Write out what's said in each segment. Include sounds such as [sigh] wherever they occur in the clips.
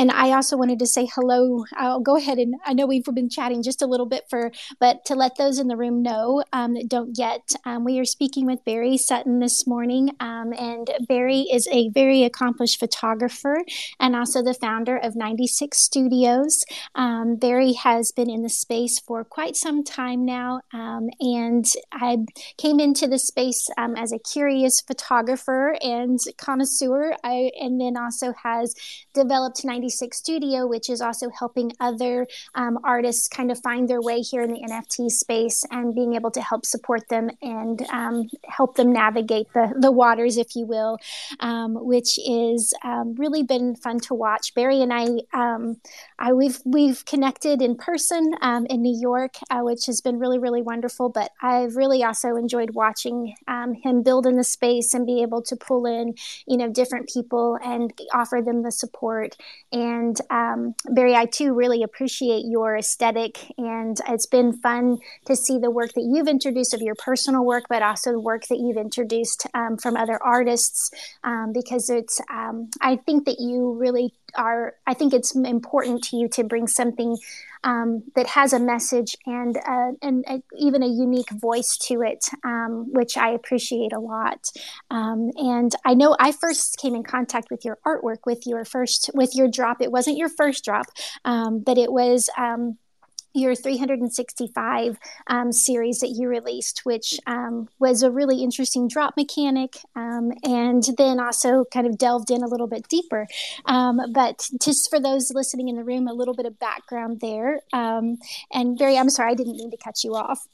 and I also wanted to say hello. I'll go ahead and I know we've been chatting just a little bit for, but to let those in the room know um, that don't yet, um, we are speaking with Barry Sutton this morning. Um, and Barry is a very accomplished photographer and also the founder of 96 Studios. Um, Barry has been in the space for quite some time now. Um, and I came into the space um, as a curious photographer and connoisseur. I, and then also has developed 96 Studio, which is also helping other um, artists kind of find their way here in the NFT space and being able to help support them and um, help them navigate the, the waters, if you will, um, which is um, really been fun to watch. Barry and I, um, I we've we've connected in person um, in New York, uh, which has been really really wonderful. But I've really also enjoyed watching him build in the space and be able to pull in, you know, different people and offer them the support um, Barry, I too really appreciate your aesthetic, and it's been fun to see the work that you've introduced of your personal work, but also the work that you've introduced um, from other artists, um, because it's. Um, I think that you really are. I think it's important to you to bring something um, that has a message and uh, and uh, even a unique voice to it, um, which I appreciate a lot. Um, and I know I first came in contact with your artwork with your first with your drop. It wasn't your first drop, um, but it was um, your 365 um, series that you released, which um, was a really interesting drop mechanic, um, and then also kind of delved in a little bit deeper. Um, but just for those listening in the room, a little bit of background there. Um, and Barry, I'm sorry, I didn't mean to cut you off.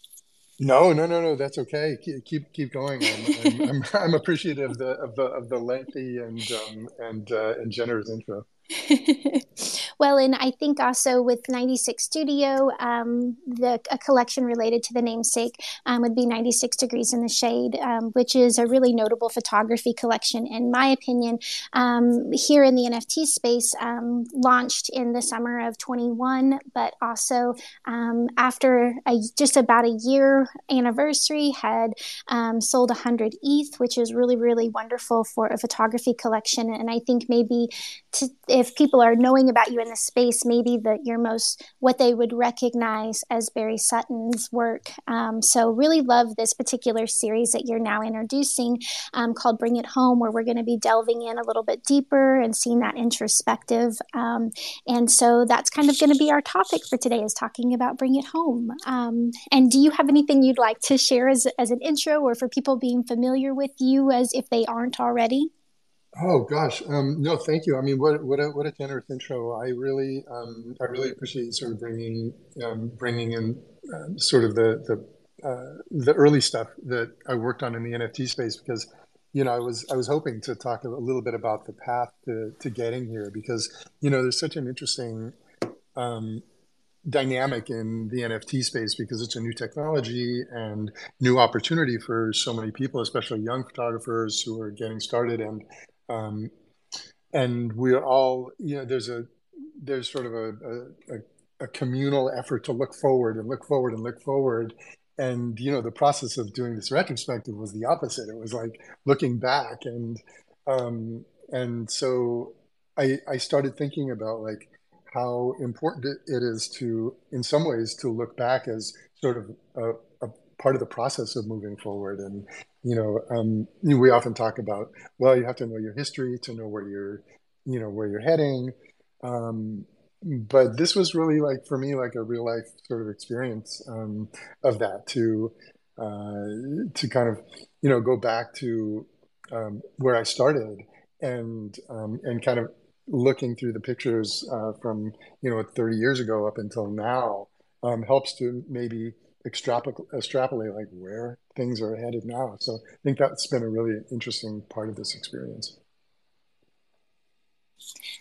No, no, no, no. That's okay. Keep keep going. I'm, I'm, I'm, [laughs] I'm appreciative of the of the of the lengthy and um, and uh, and generous intro. [laughs] well, and I think also with 96 Studio, um, the a collection related to the namesake um, would be 96 Degrees in the Shade, um, which is a really notable photography collection, in my opinion. Um, here in the NFT space, um, launched in the summer of 21, but also um, after a, just about a year anniversary, had sold 100 ETH, which is really, really wonderful for a photography collection. And I think maybe to if people are knowing about you in the space, maybe that you're most what they would recognize as Barry Sutton's work. Um, so really love this particular series that you're now introducing um, called Bring It Home, where we're going to be delving in a little bit deeper and seeing that introspective. Um, and so that's kind of going to be our topic for today is talking about Bring It Home. Um, and do you have anything you'd like to share as, as an intro or for people being familiar with you as if they aren't already? Oh gosh, um, no, thank you. I mean, what what a what a generous intro. I really um, I really appreciate sort of bringing um, bringing in uh, sort of the the uh, the early stuff that I worked on in the NFT space because you know I was I was hoping to talk a little bit about the path to to getting here because you know there's such an interesting um, dynamic in the NFT space because it's a new technology and new opportunity for so many people, especially young photographers who are getting started and um, and we're all you know there's a there's sort of a, a, a communal effort to look forward and look forward and look forward. And you know the process of doing this retrospective was the opposite. It was like looking back and um and so i i started thinking about like how important it is to in some ways to look back as sort of a, a part of the process of moving forward. And you know, um, we often talk about, well, you have to know your history to know where you're, you know, where you're heading. Um, but this was really like for me, like a real life sort of experience um, of that to uh, to kind of, you know, go back to um, where I started and um, and kind of looking through the pictures uh, from you know 30 years ago up until now um, helps to maybe extrapolate, extrapolate like where things are headed now. So I think that's been a really interesting part of this experience.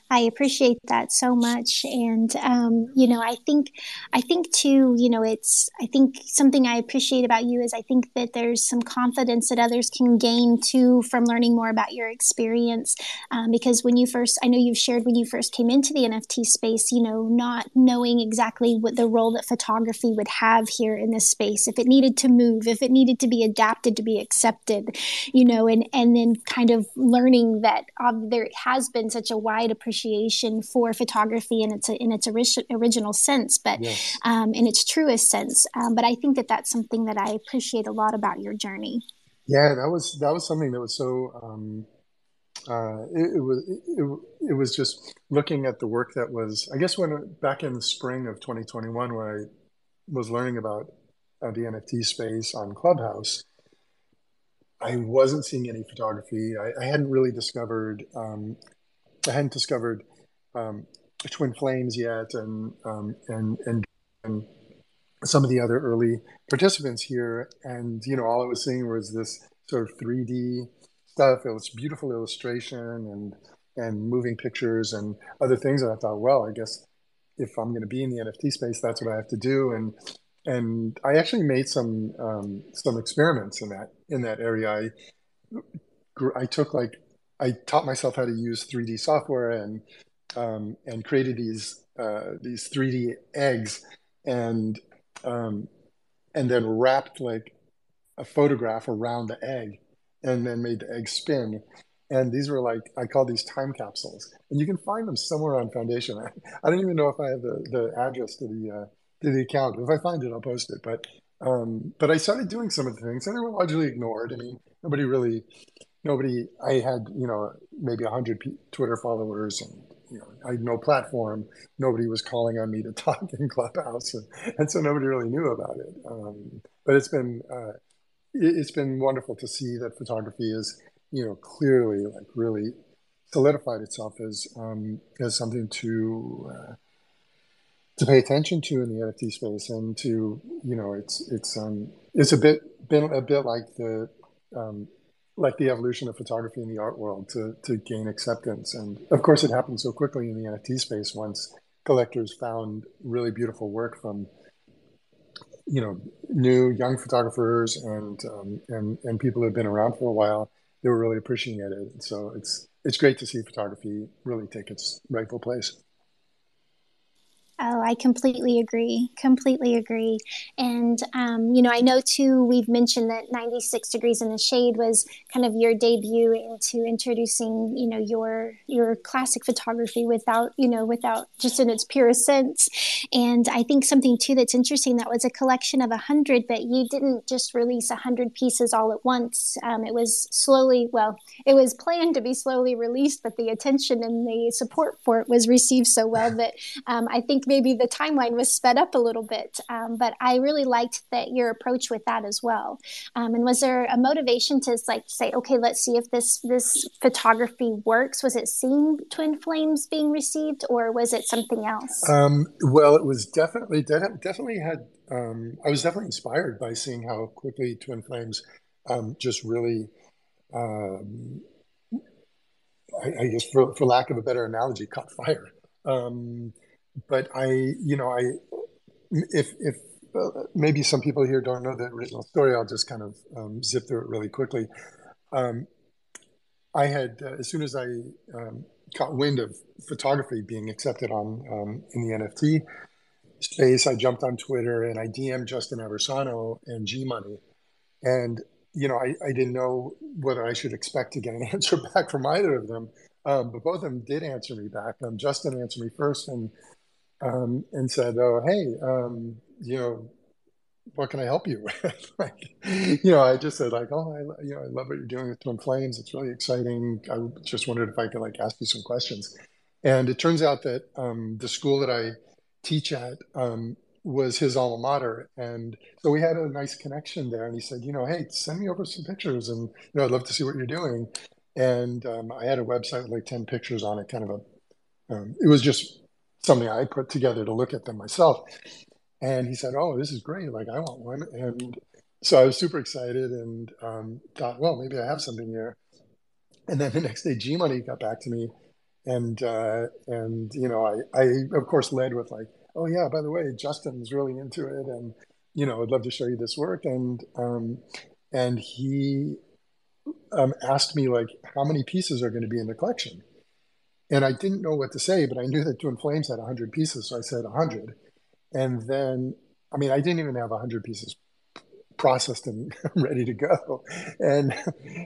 I appreciate that so much, and um, you know, I think, I think too, you know, it's, I think something I appreciate about you is I think that there's some confidence that others can gain too from learning more about your experience, um, because when you first, I know you've shared when you first came into the NFT space, you know, not knowing exactly what the role that photography would have here in this space, if it needed to move, if it needed to be adapted to be accepted, you know, and and then kind of learning that um, there has been such a wide appreciation for photography in its in its original sense, but yes. um, in its truest sense. Um, but I think that that's something that I appreciate a lot about your journey. Yeah, that was that was something that was so. Um, uh, it, it, was it, it, was just looking at the work that was I guess when back in the spring of 2021 when I was learning about uh, the NFT space on Clubhouse, I wasn't seeing any photography. I, I hadn't really discovered um, I hadn't discovered um, Twin Flames yet, and um, and and and some of the other early participants here, and you know all I was seeing was this sort of 3D stuff. It was beautiful illustration and and moving pictures and other things. And I thought, well, I guess if I'm going to be in the NFT space, that's what I have to do. And and I actually made some um, some experiments in that in that area. I I took like I taught myself how to use 3D software and um, and created these uh, these 3D eggs and um, and then wrapped like a photograph around the egg and then made the egg spin. And these were like, I call these time capsules. And you can find them somewhere on Foundation. I, [laughs] I don't even know if I have the, the address to the, uh, to the account. If I find it, I'll post it. But, um, but I started doing some of the things and they were largely ignored. I mean, nobody really, nobody, I had, you know, maybe 100 Twitter followers and, you know, I had no platform. Nobody was calling on me to [laughs] talk in Clubhouse. And, and so nobody really knew about it. Um, but it's been, uh, it's been wonderful to see that photography is, you know, clearly like really solidified itself as um, as something to uh, to pay attention to in the NFT space, and to you know, it's it's um, it's a bit been a bit like the um, like the evolution of photography in the art world to to gain acceptance, and of course, it happened so quickly in the NFT space once collectors found really beautiful work from you know new young photographers and um, and and people who have been around for a while. They were really appreciating it. So it's it's great to see photography really take its rightful place Oh, I completely agree. Completely agree. And, um, you know, I know too, we've mentioned that 96 Degrees in the Shade was kind of your debut into introducing, you know, your, your classic photography without, you know, without just in its purest sense. And I think something too that's interesting that was a collection of a hundred, but you didn't just release a hundred pieces all at once. Um, it was slowly, well, it was planned to be slowly released, but the attention and the support for it was received so well [sighs] that um, I think maybe the timeline was sped up a little bit. Um, but I really liked that your approach with that as well. Um, and was there a motivation to like say, okay, let's see if this this photography works? Was it seeing twin flames being received, or was it something else? Um, well, it was definitely definitely had. Um, I was definitely inspired by seeing how quickly twin flames um, just really. Um, I, I, guess, for, for lack of a better analogy, caught fire. Um, but I, you know, I, if if uh, maybe some people here don't know the original story, I'll just kind of um, zip through it really quickly. Um, I had, uh, as soon as I um, caught wind of photography being accepted on um, in the NFT space, I jumped on Twitter and I DM'd Justin Aversano and G Money, and you know, I, I didn't know whether I should expect to get an [laughs] answer back from either of them. Um, but both of them did answer me back. Um, Justin answered me first, and um, and said, "Oh, hey, um, you know, what can I help you with?" [laughs] like, you know, I just said like, "Oh, I, you know, I love what you're doing with Twin Flames. It's really exciting. I just wondered if I could like ask you some questions." And it turns out that um, the school that I teach at um, was his alma mater, and so we had a nice connection there. And he said, "You know, hey, send me over some pictures, and you know, I'd love to see what you're doing." And um, I had a website with like ten pictures on it, kind of a. Um, it was just something I put together to look at them myself. And he said, "Oh, this is great! Like I want one." And so I was super excited and um, thought, "Well, maybe I have something here." And then the next day, G Money got back to me, and uh, and you know, I I of course led with like, "Oh yeah, by the way, Justin's really into it, and you know, I'd love to show you this work." And um, and he um, asked me like, "How many pieces are going to be in the collection?" And I didn't know what to say, but I knew that Twin Flames had 100 pieces. So I said 100. And then, I mean, I didn't even have 100 pieces processed and [laughs] ready to go. And,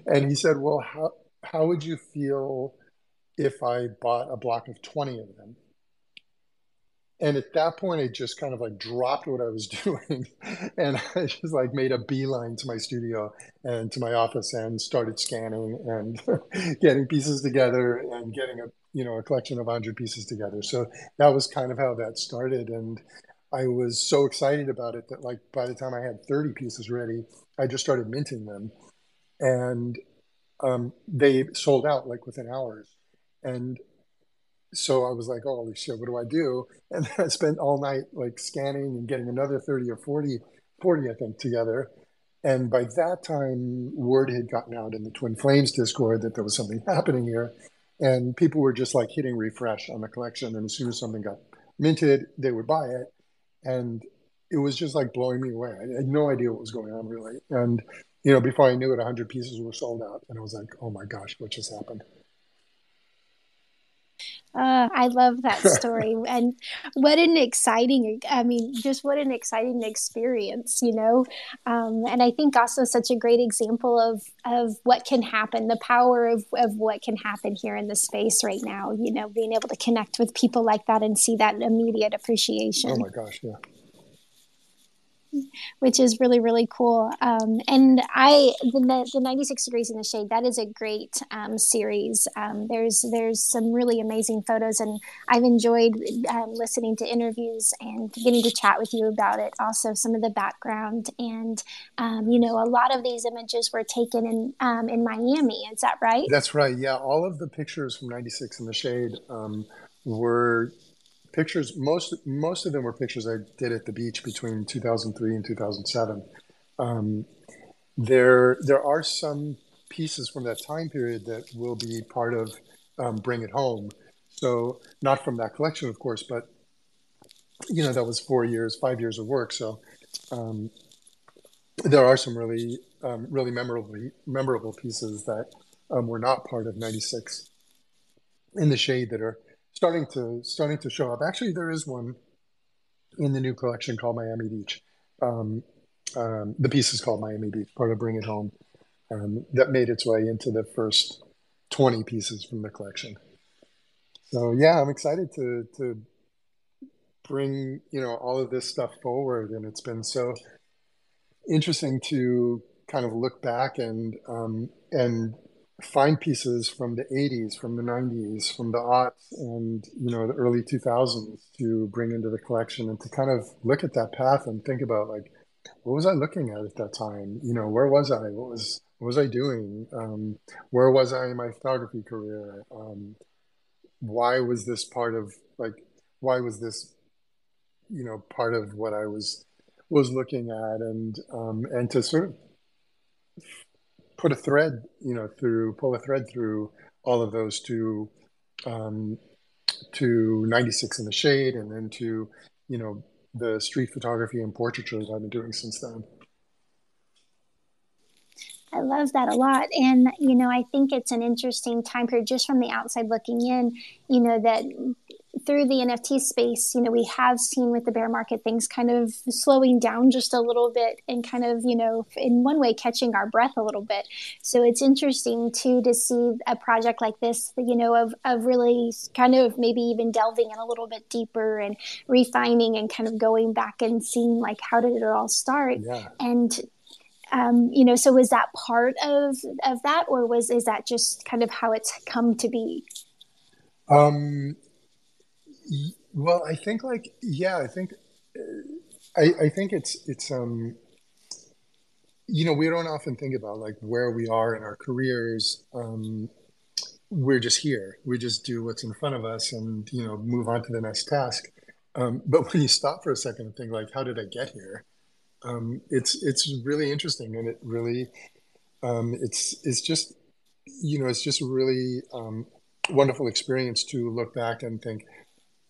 and he said, well, how, how would you feel if I bought a block of 20 of them. And at that point, I just kind of like dropped what I was [laughs] doing. and I just like made a beeline to my studio and to my office and started scanning and [laughs] getting pieces together and getting a, you know, a collection of 100 pieces together. So that was kind of how that started. And I was so excited about it that like by the time I had 30 pieces ready, I just started minting them. And um, they sold out like within hours. And so I was like, oh, holy shit, what do I do? [laughs] And I spent all night like scanning and getting another 30 or 40, 40, I think, together. And by that time, word had gotten out in the Twin Flames Discord that there was something [laughs] happening here. And people were just like hitting refresh on the collection. And as soon as something got minted, they would buy it. And it was just like blowing me away. I had no idea what was going on really. And, you know, before I knew it, 100 pieces were sold out. And I was like, oh my gosh, what just happened? Uh, I love that story. and what an exciting, I mean, just what an exciting experience, you know? Um, and I think also such a great example of, of what can happen, the power of, of what can happen here in the space right now, you know, being able to connect with people like that and see that immediate appreciation. Oh my gosh, yeah which is really really cool. Um, and I the, the 96 degrees in the shade that is a great um, series. Um, there's there's some really amazing photos, and I've enjoyed um, listening to interviews and getting to chat with you about it. Also, some of the background and um, you know a lot of these images were taken in um, in Miami. Is that right? That's right. Yeah, all of the pictures from 96 in the shade were pictures most most of them were pictures i did at the beach between 2003 and 2007 um, there there are some pieces from that time period that will be part of um, bring it home. So not from that collection of course but you know that was four years five years of work. So um, there are some really um, really memorable memorable pieces that um, were not part of 96 in the shade that are starting to starting to show up. Actually, there is one in the new collection called Miami Beach. Um, um, the piece is called Miami Beach, part of Bring It Home, um, that made its way into the first 20 pieces from the collection. So yeah, I'm excited to to bring you know all of this stuff forward, and it's been so interesting to kind of look back and um, and find pieces from the 80s, from the 90s, from the aughts, and you know the early 2000s to bring into the collection and to kind of look at that path and think about like what was I looking at at that time? You know, where was I? What was what was I doing? Um, where was I in my photography career? Um, why was this part of like why was this you know part of what I was was looking at and um, and to sort of put a thread, you know, through pull a thread through all of those to um, to 96 in the shade, and then to you know the street photography and portraiture that I've been doing since then. I love that a lot. And, you know, I think it's an interesting time period just from the outside looking in, you know, that through the NFT space, you know, we have seen with the bear market things kind of slowing down just a little bit and kind of, you know, in one way catching our breath a little bit. So it's interesting too to see a project like this, you know, of, of really kind of maybe even delving in a little bit deeper and refining and kind of going back and seeing like how did it all start yeah. and um, you know so was that part of of that or was is that just kind of how it's come to be um well, I think like yeah, I think I, I think it's it's um you know we don't often think about like where we are in our careers. Um, we're just here. We just do what's in front of us and you know move on to the next task. Um, but when you stop for a second and think like, how did I get here? Um, it's it's really interesting and it really um, it's it's just you know it's just really um, wonderful experience to look back and think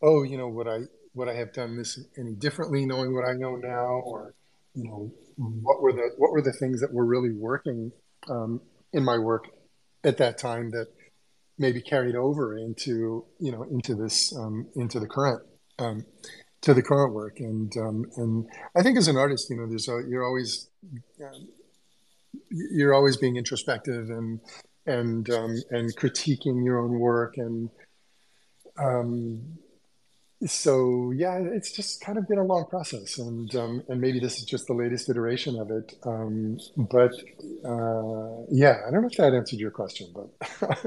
oh, you know, would I would I have done this any differently, knowing what I know now, or you know, what were the what were the things that were really working um, in my work at that time that maybe carried over into you know into this um, into the current um, to the current work? And um, and I think as an artist you know there's a, you're always you're always being introspective and and um, and critiquing your own work and um, so yeah, it's just kind of been a long process, and um, and maybe this is just the latest iteration of it. Um, but uh, yeah, I don't know if that answered your question, but [laughs]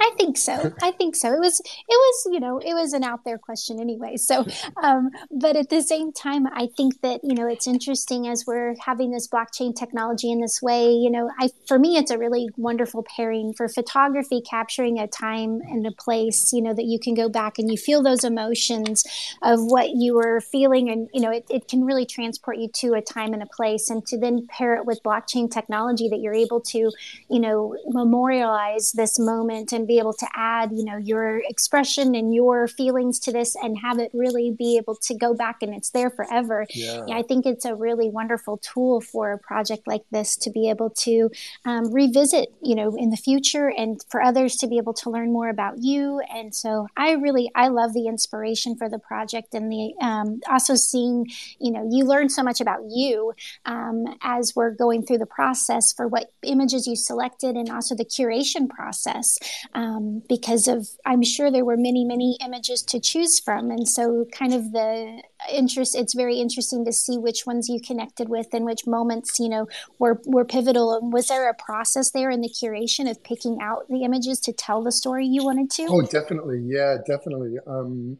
I think so. I think so. It was it was you know it was an out there question anyway. So, um, but at the same time, I think that you know it's interesting as we're having this blockchain technology in this way. You know, I for me it's a really wonderful pairing for photography, capturing a time and a place. You know that you can go back and you feel those emotions emotions of what you were feeling. And you know it, it can really transport you to a time and a place and to then pair it with blockchain technology that you're able to you know memorialize this moment and be able to add you know your expression and your feelings to this and have it really be able to go back and it's there forever. Yeah. i think it's a really wonderful tool for a project like this to be able to um, revisit you know in the future and for others to be able to learn more about you. And so i really i love the inspiration for the project and the um, also seeing you know you learn so much about you um, as we're going through the process for what images you selected and also the curation process um, because of i'm sure there were many many images to choose from. And so kind of the interest it's very interesting to see which ones you connected with and which moments you know were were pivotal. Was there a process there in the curation of picking out the images to tell the story you wanted to? Oh definitely. Yeah definitely. Um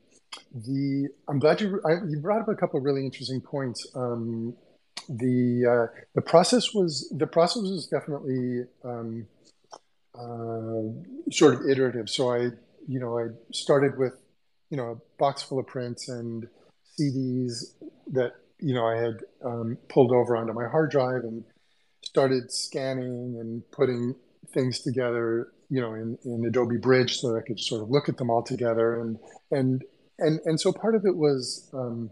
the I'm glad you I, you brought up a couple of really interesting points. Um, the uh, the process was the process was definitely um, uh, sort of iterative. So I you know I started with you know a box full of prints and CDs that you know I had um, pulled over onto my hard drive and started scanning and putting things together you know in, in Adobe Bridge so that I could sort of look at them all together and and and and so part of it was um,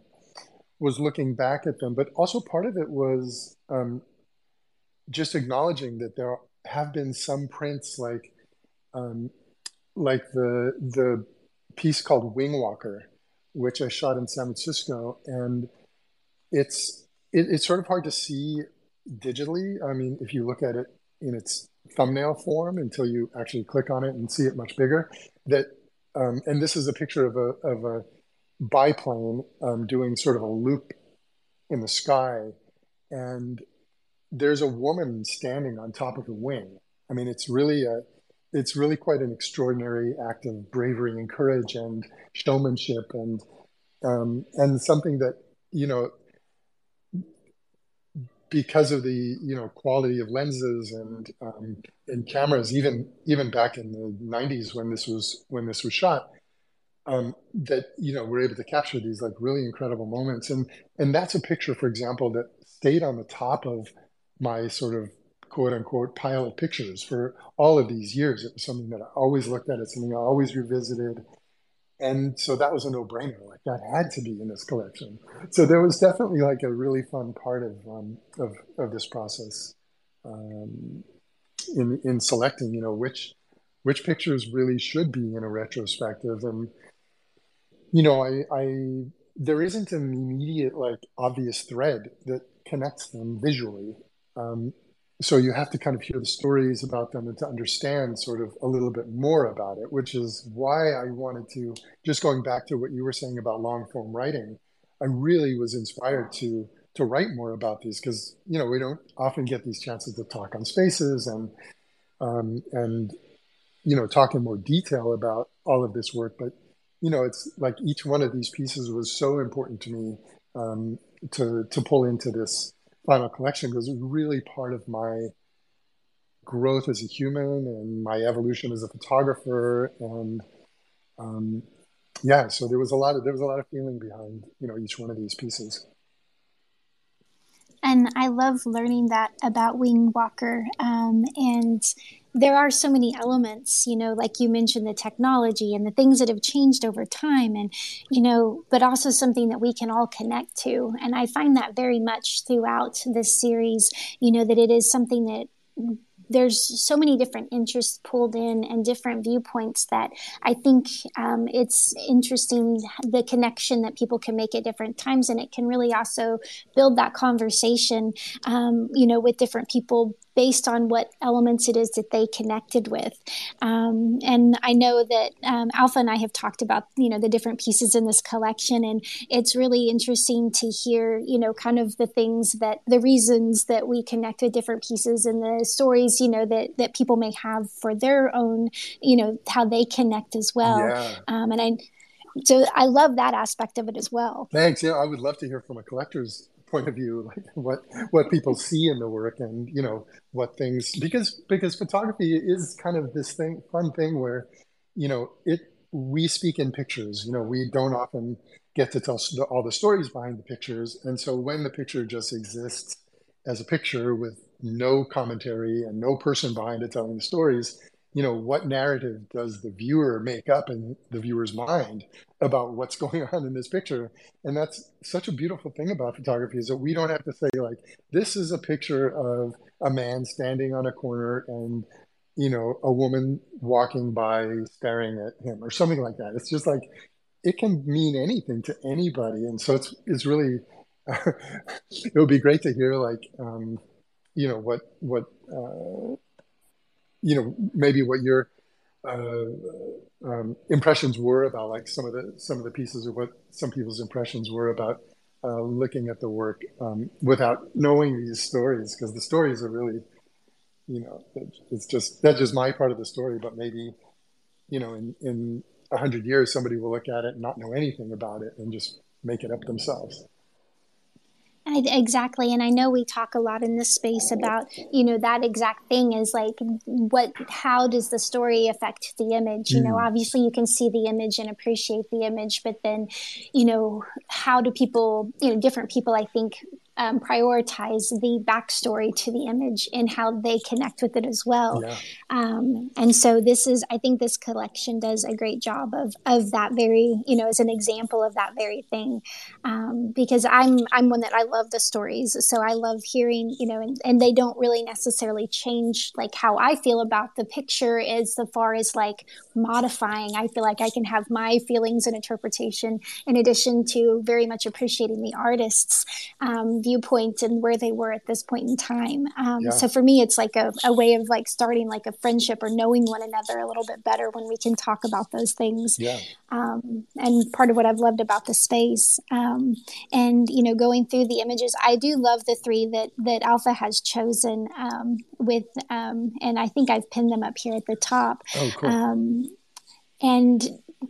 was looking back at them, but also part of it was um, just acknowledging that there have been some prints like um, like the the piece called Wing Walker, which I shot in San Francisco, and it's it, it's sort of hard to see digitally. I mean, if you look at it in its thumbnail form until you actually click on it and see it much bigger, that um, and this is a picture of a, of a biplane um, doing sort of a loop in the sky. And there's a woman standing on top of the wing. I mean, it's really a, it's really quite an extraordinary act of bravery and courage and showmanship and um, and something that you know because of the you know quality of lenses and um, and cameras, even even back in the '90s when this was when this was shot, um, that you know we're able to capture these like really incredible moments. And and that's a picture, for example, that stayed on the top of my sort of quote unquote pile of pictures for all of these years. It was something that I always looked at. It's something I always revisited. And so that was a no brainer. That had to be in this collection. So there was definitely like a really fun part of um, of, of this process um, in in selecting, you know, which which pictures really should be in a retrospective. And you know, I, I there isn't an immediate like obvious thread that connects them visually. Um, so you have to kind of hear the stories about them and to understand sort of a little bit more about it which is why i wanted to just going back to what you were saying about long form writing i really was inspired to to write more about these because you know we don't often get these chances to talk on spaces and um, and you know talk in more detail about all of this work. But you know it's like each one of these pieces was so important to me um, to to pull into this final collection was really part of my growth as a human and my evolution as a photographer and um, yeah so there was a lot of there was a lot of feeling behind you know each one of these pieces and I love learning that about Wing Walker. Um, and there are so many elements, you know, like you mentioned, the technology and the things that have changed over time, and, you know, but also something that we can all connect to. And I find that very much throughout this series, you know, that it is something that there's so many different interests pulled in and different viewpoints that I think um, it's interesting the connection that people can make at different times, and it can really also build that conversation, um, you know, with different people based on what elements it is that they connected with. Um, and I know that um, Alpha and I have talked about, you know, the different pieces in this collection, and it's really interesting to hear, you know, kind of the things that the reasons that we connect with different pieces and the stories, you know, that that people may have for their own, you know, how they connect as well. Yeah. Um, and I so I love that aspect of it as well. Thanks. Yeah, I would love to hear from a collector's point of view, like what what people see in the work, and you know what things because because photography is kind of this thing, fun thing where you know it we speak in pictures. You know, we don't often get to tell all the stories behind the pictures, and so when the picture just exists as a picture with no commentary and no person behind it telling the stories you know what narrative does the viewer make up in the viewer's mind about what's [laughs] going on in this picture? And that's such a beautiful thing about photography is that we don't have to say like this is a picture of a man standing on a corner and you know a woman walking by staring at him or something like that. It's just like it can mean anything to anybody. And so it's it's really [laughs] it would be great to hear like um you know what what uh you know maybe what your uh, um, impressions were about like some of the some of the pieces or what some people's impressions were about uh, looking at the work um, without knowing these stories because the stories are really you know it's just that's just my part of the story but maybe you know in in a hundred years somebody will look at it and not know anything about it and just make it up themselves I, exactly. And I know we talk a lot in this space about, you know, that exact thing is like, what, how does the story affect the image? You know, mm. obviously you can see the image and appreciate the image, but then, you know, how do people, you know, different people, I think, um, prioritize the backstory to the image and how they connect with it as well. Yeah. Um, and so this is, I think this collection does a great job of, of that very, you know, as an example of that very thing. Um, because I'm, I'm one that I love the stories. So I love hearing, you know, and, and they don't really necessarily change like how I feel about the picture as far as like modifying. I feel like I can have my feelings and interpretation in addition to very much appreciating the artists. Um, viewpoint and where they were at this point in time. Um, yeah. So for me, it's like a, a, way of like starting like a friendship or knowing one another a little bit better when we can talk about those things. Yeah. Um, and part of what I've loved about the space um, and, you know, going through the images, I do love the three that, that Alpha has chosen um, with, um, and I think I've pinned them up here at the top. Oh, cool. Um, and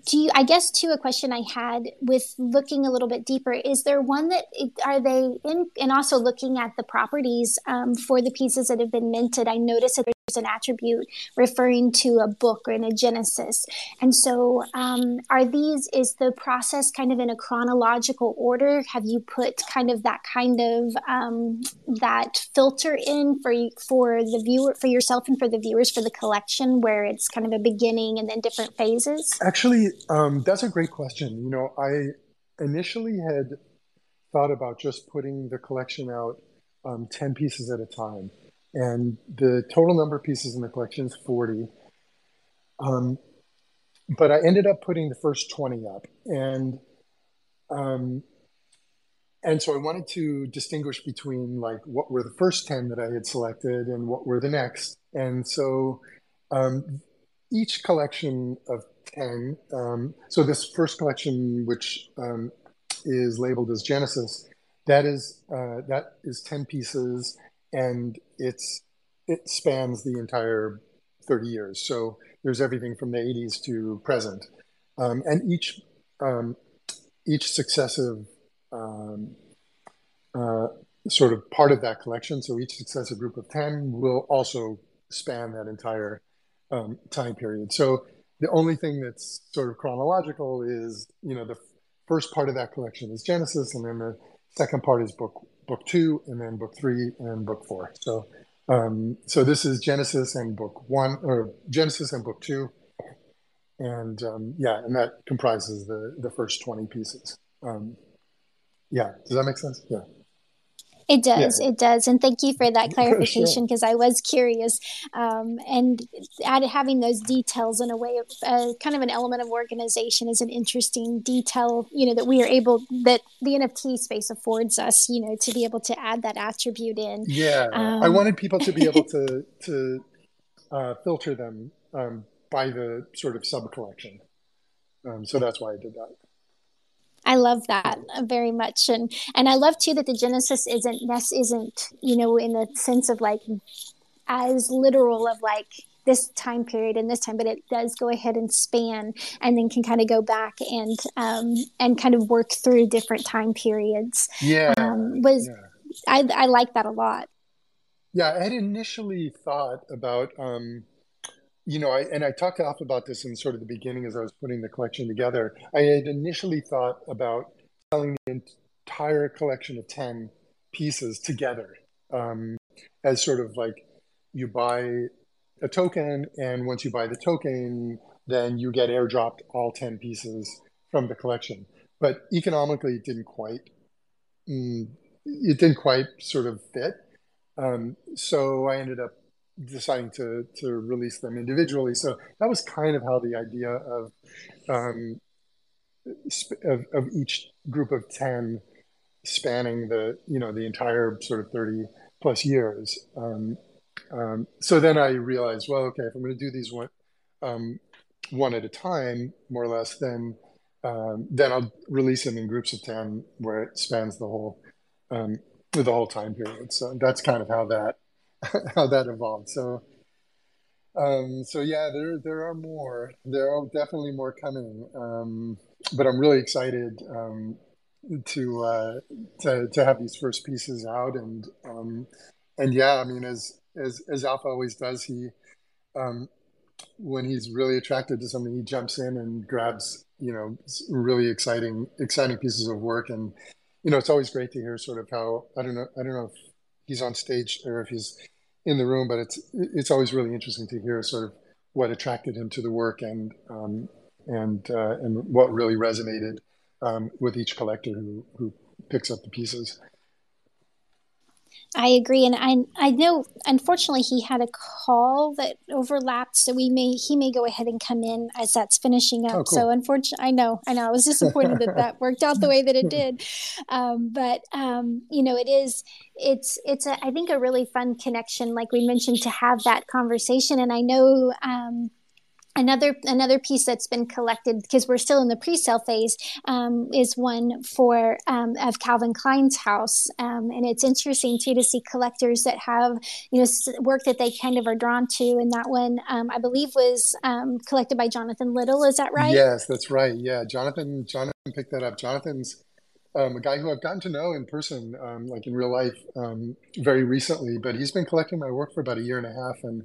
do you, I guess too a question I had with looking a little bit deeper is there one that are they in and also looking at the properties um, for the pieces that have been minted I noticed that an attribute referring to a book or in a Genesis and so um, are these is the process kind of in a chronological order have you put kind of that kind of um, that filter in for for the viewer for yourself and for the viewers for the collection where it's kind of a beginning and then different phases actually um, that's a great question. You know, I initially had thought about just putting the collection out um, 10 pieces at a time. And the total number of pieces in the collection is 40. Um, but I ended up putting the first 20 up. And um, and so I wanted to distinguish between like what were the first 10 that I had selected and what were the next. And so um, each collection of 10. Um, so this first collection, which um, is labeled as Genesis, that is uh, that is 10 pieces, and it's it spans the entire 30 years. So there's everything from the 80s to present, um, and each um, each successive um, uh, sort of part of that collection. So each successive group of 10 will also span that entire um, time period. So the only thing that's sort of chronological is, you know, the first part of that collection is Genesis, and then the second part is book book two, and then book three and book four. So, um, so this is Genesis and book one, or Genesis and book two, and um, yeah, and that comprises the the first twenty pieces. Um, yeah, does that make sense? Yeah. It does. Yeah. It does. And thank you for that [laughs] clarification because sure. I was curious. Um, and add, having those details in a way of uh, kind of an element of organization is an interesting detail, you know, that we are able, that the NFT space affords us, you know, to be able to add that attribute in. Yeah. Um, I wanted people to be able to, [laughs] to uh, filter them um, by the sort of sub collection. Um, so that's why I did that. I love that very much, and and I love too that the Genesis isn't this isn't you know in the sense of like as literal of like this time period and this time, but it does go ahead and span, and then can kind of go back and um, and kind of work through different time periods. Yeah, um, was yeah. I I like that a lot. Yeah, I had initially thought about um, you know, I, and I talked Alf about this in sort of the beginning as I was putting the collection together. I had initially thought about selling the entire collection of 10 pieces together um, as sort of like you buy a token, and once you buy the token, then you get airdropped all 10 pieces from the collection. But economically, it didn't quite, mm, it didn't quite sort of fit. Um, so I ended up deciding to to release them individually. So that was kind of how the idea of um, of, of each group of ten spanning the you know the entire sort of thirty plus years. Um, um, so then I realized, well, okay, if I'm going to do these one um, one at a time, more or less, then um, then I'll release them in groups of ten where it spans the whole um, the whole time period. So that's kind of how that [laughs] how that evolved. So, um, so yeah, there there are more. There are definitely more coming. Um, but I'm really excited um, to uh, to to have these first pieces out, and um, and yeah, I mean, as as as Alpha always does, he um, when he's really attracted to something, he jumps in and grabs you know really exciting exciting pieces of work, and you know it's always great to hear sort of how I don't know I don't know if he's on stage or if he's in the room, but it's it's always really interesting to hear sort of what attracted him to the work and um, and uh, and what really resonated um, with each collector who who picks up the pieces. I agree, and I I know unfortunately he had a call that overlapped, so we may he may go ahead and come in as that's finishing up. Oh, cool. So unfortunately, I know I know I was disappointed that that worked out the way that it did, [laughs] um, but um, you know it is it's it's a, I think a really fun connection, like we mentioned, to have that conversation, and I know. Um, Another another piece that's been collected because we're still in the pre-sale phase um, is one for um, of Calvin Klein's house, um, and it's interesting too to see collectors that have you know work that they kind of are drawn to. And that one um, I believe was um, collected by Jonathan Little. Is that right? Yes, that's right. Yeah, Jonathan Jonathan picked that up. Jonathan's um, a guy who I've gotten to know in person, um, like in real life, um, very recently. But he's been collecting my work for about a year and a half, and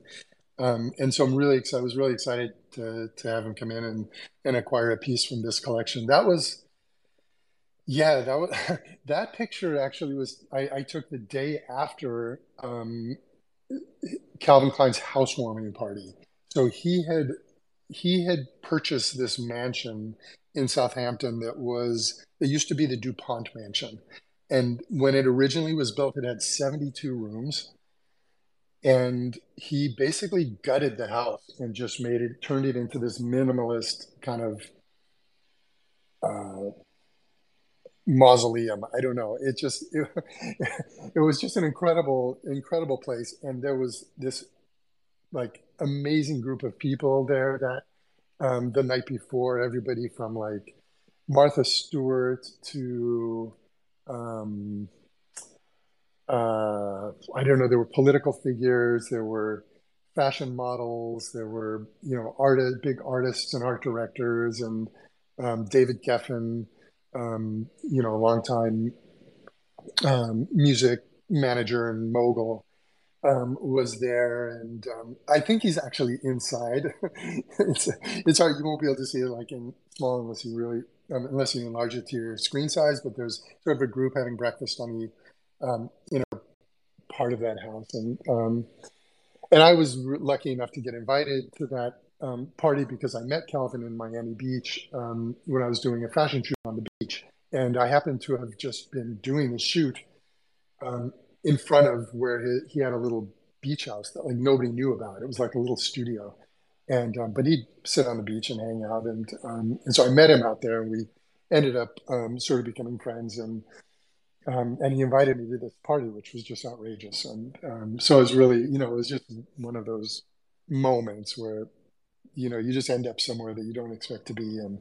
um, and so I'm really excited. I was really excited to to have him come in and and acquire a piece from this collection. That was, yeah, that was [laughs] that picture actually was I, I took the day after um, Calvin Klein's housewarming party. So he had he had purchased this mansion in Southampton that was it used to be the DuPont mansion. And when it originally was built, it had 72 rooms and he basically gutted the house and just made it turned it into this minimalist kind of uh, mausoleum. I don't know. It just it, [laughs] it, was just an incredible incredible place. And there was this like amazing group of people there that um, the night before everybody from like martha stewart to um, uh, I don't know, there were political figures, there were fashion models, there were, you know, artists, big artists and art directors, and um, David Geffen, um, you know, a longtime um, music manager and mogul. Um, was there, and um, I think he's actually inside. [laughs] it's, it's hard; you won't be able to see it like in small unless you really, um, unless you enlarge it to your screen size. But there's sort of a group having breakfast on the um, you know, part of that house. And um, and I was lucky enough to get invited to that um, party because I met Calvin in Miami Beach um, when I was doing a fashion shoot on the beach. And I happened to have just been doing the shoot um, in front of where he, he, had a little beach house that like nobody knew about. It was like a little studio, and um, but he'd sit on the beach and hang out, and um, and so I met him out there, and we ended up um, sort of becoming friends, and um, and he invited me to this party, which was just outrageous, and um, so it was really you know it was just one of those moments where you know you just end up somewhere that you don't expect to be, and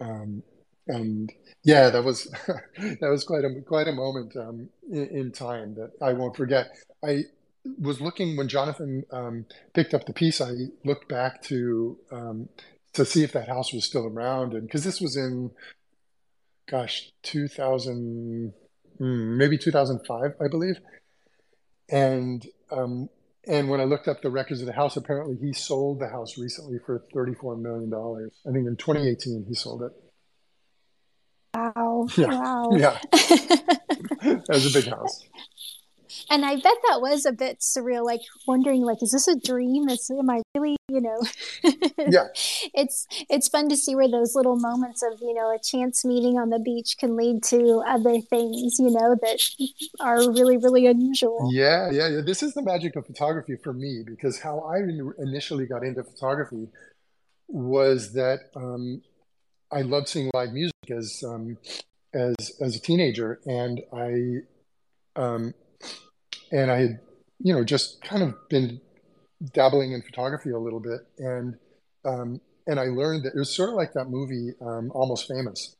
um, and yeah, that was [laughs] that was quite a quite a moment um, in, in, time that I won't forget. I was looking when Jonathan um, picked up the piece. I looked back to um, to see if that house was still around, and because this was in, gosh, two thousand, maybe two thousand five, I believe, and um, and when I looked up the records of the house, apparently he sold the house recently for thirty four million dollars. I think in twenty eighteen he sold it. Wow. Yeah. Wow. Yeah. [laughs] that was a big house. And I bet that was a bit surreal, like wondering, like, is this a dream? Is am I really, you know? [laughs] yeah. It's it's fun to see where those little moments of, you know, a chance meeting on the beach can lead to other things, you know, that are really, really unusual. Yeah, yeah, yeah. This is the magic of photography for me because how I initially got into photography was that um, I loved seeing live music as um, as as a teenager, and I um, and I had you know just kind of been dabbling in photography a little bit, and um, and I learned that it was sort of like that movie um, Almost Famous.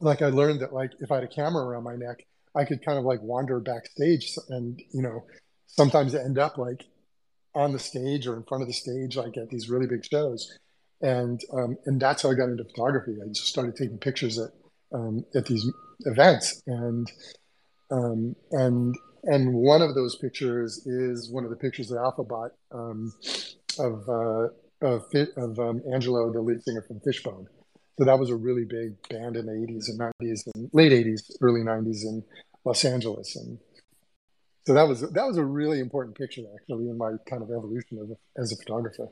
Like I learned that like if I had a camera around my neck, I could kind of like wander backstage, and you know sometimes end up like on the stage or in front of the stage, like at these really big shows and um, and that's how I got into photography. I just started taking pictures at um, at these events, and um, and and one of those pictures is one of the pictures that Alpha bought um, of uh, of, of um, Angelo, the lead singer from Fishbone. So that was a really big band in the 80s and 90s and late 80s, early 90s in Los Angeles, and so that was that was a really important picture actually in my kind of evolution of, as a photographer.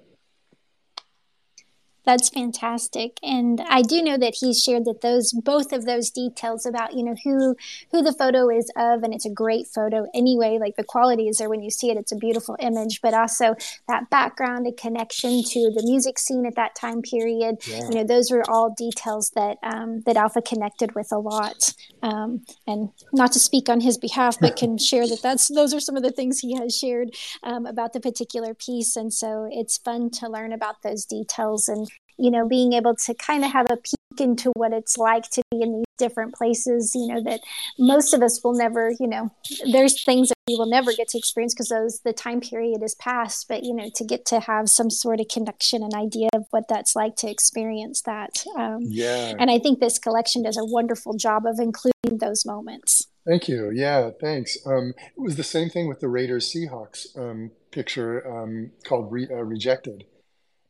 That's fantastic. And I do know that he's shared that those both of those details about, you know, who who the photo is of and it's a great photo anyway, like the qualities is there when you see it, it's a beautiful image, but also that background and connection to the music scene at that time period. Yeah. You know, those were all details that um, that Alpha connected with a lot. Um, and not to speak on his behalf, but can [laughs] share that that's those are some of the things he has shared um, about the particular piece. And so it's fun to learn about those details and you know, being able to kind of have a peek into what it's like to be in these different places, you know, that most of us will never, you know, there's things that we will never get to experience because those the time period is past, but you know, to get to have some sort of connection and idea of what that's like to experience that. Um, yeah. And I think this collection does a wonderful job of including those moments. Thank you. Yeah, thanks. Um, it was the same thing with the Raiders Seahawks um, picture um, called Re- uh, Rejected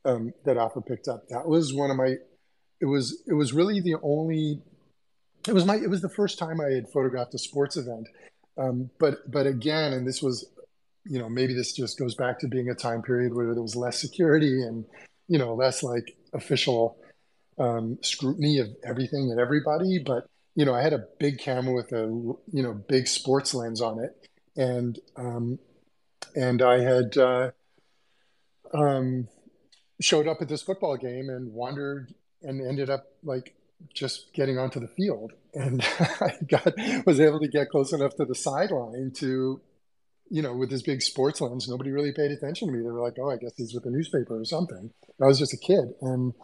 um, that Alpha picked up. That was one of my. It was it was really the only. It was my. It was the first time I had photographed a sports event, um, but but again, and this was, you know, maybe this just goes back to being a time period where there was less security and, you know, less like official um, scrutiny of everything and everybody. But you know, I had a big camera with a you know big sports lens on it, and um, and I had. Uh, um, showed up at this football game and wandered and ended up like just getting onto the field. And [laughs] I got was able to get close enough to the sideline to you know with this big sports lens nobody really paid attention to me. They were like oh I guess he's with the newspaper or something. I was just a kid. And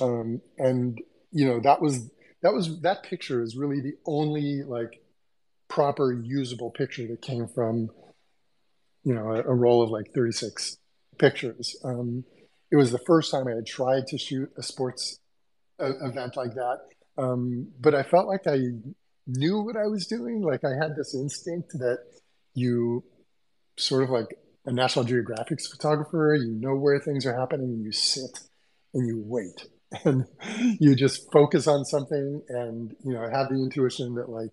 um and you know that was that was that picture is really the only like proper usable picture that came from you know a, a roll of like 36 pictures. Um it was the first time I had tried to shoot a sports uh, event like that. Um, but I felt like I knew what I was doing. Like I had this instinct that you sort of like a National Geographic photographer, you know where things are happening and you sit and you wait [laughs] and you just focus on something and, you know, have the intuition that like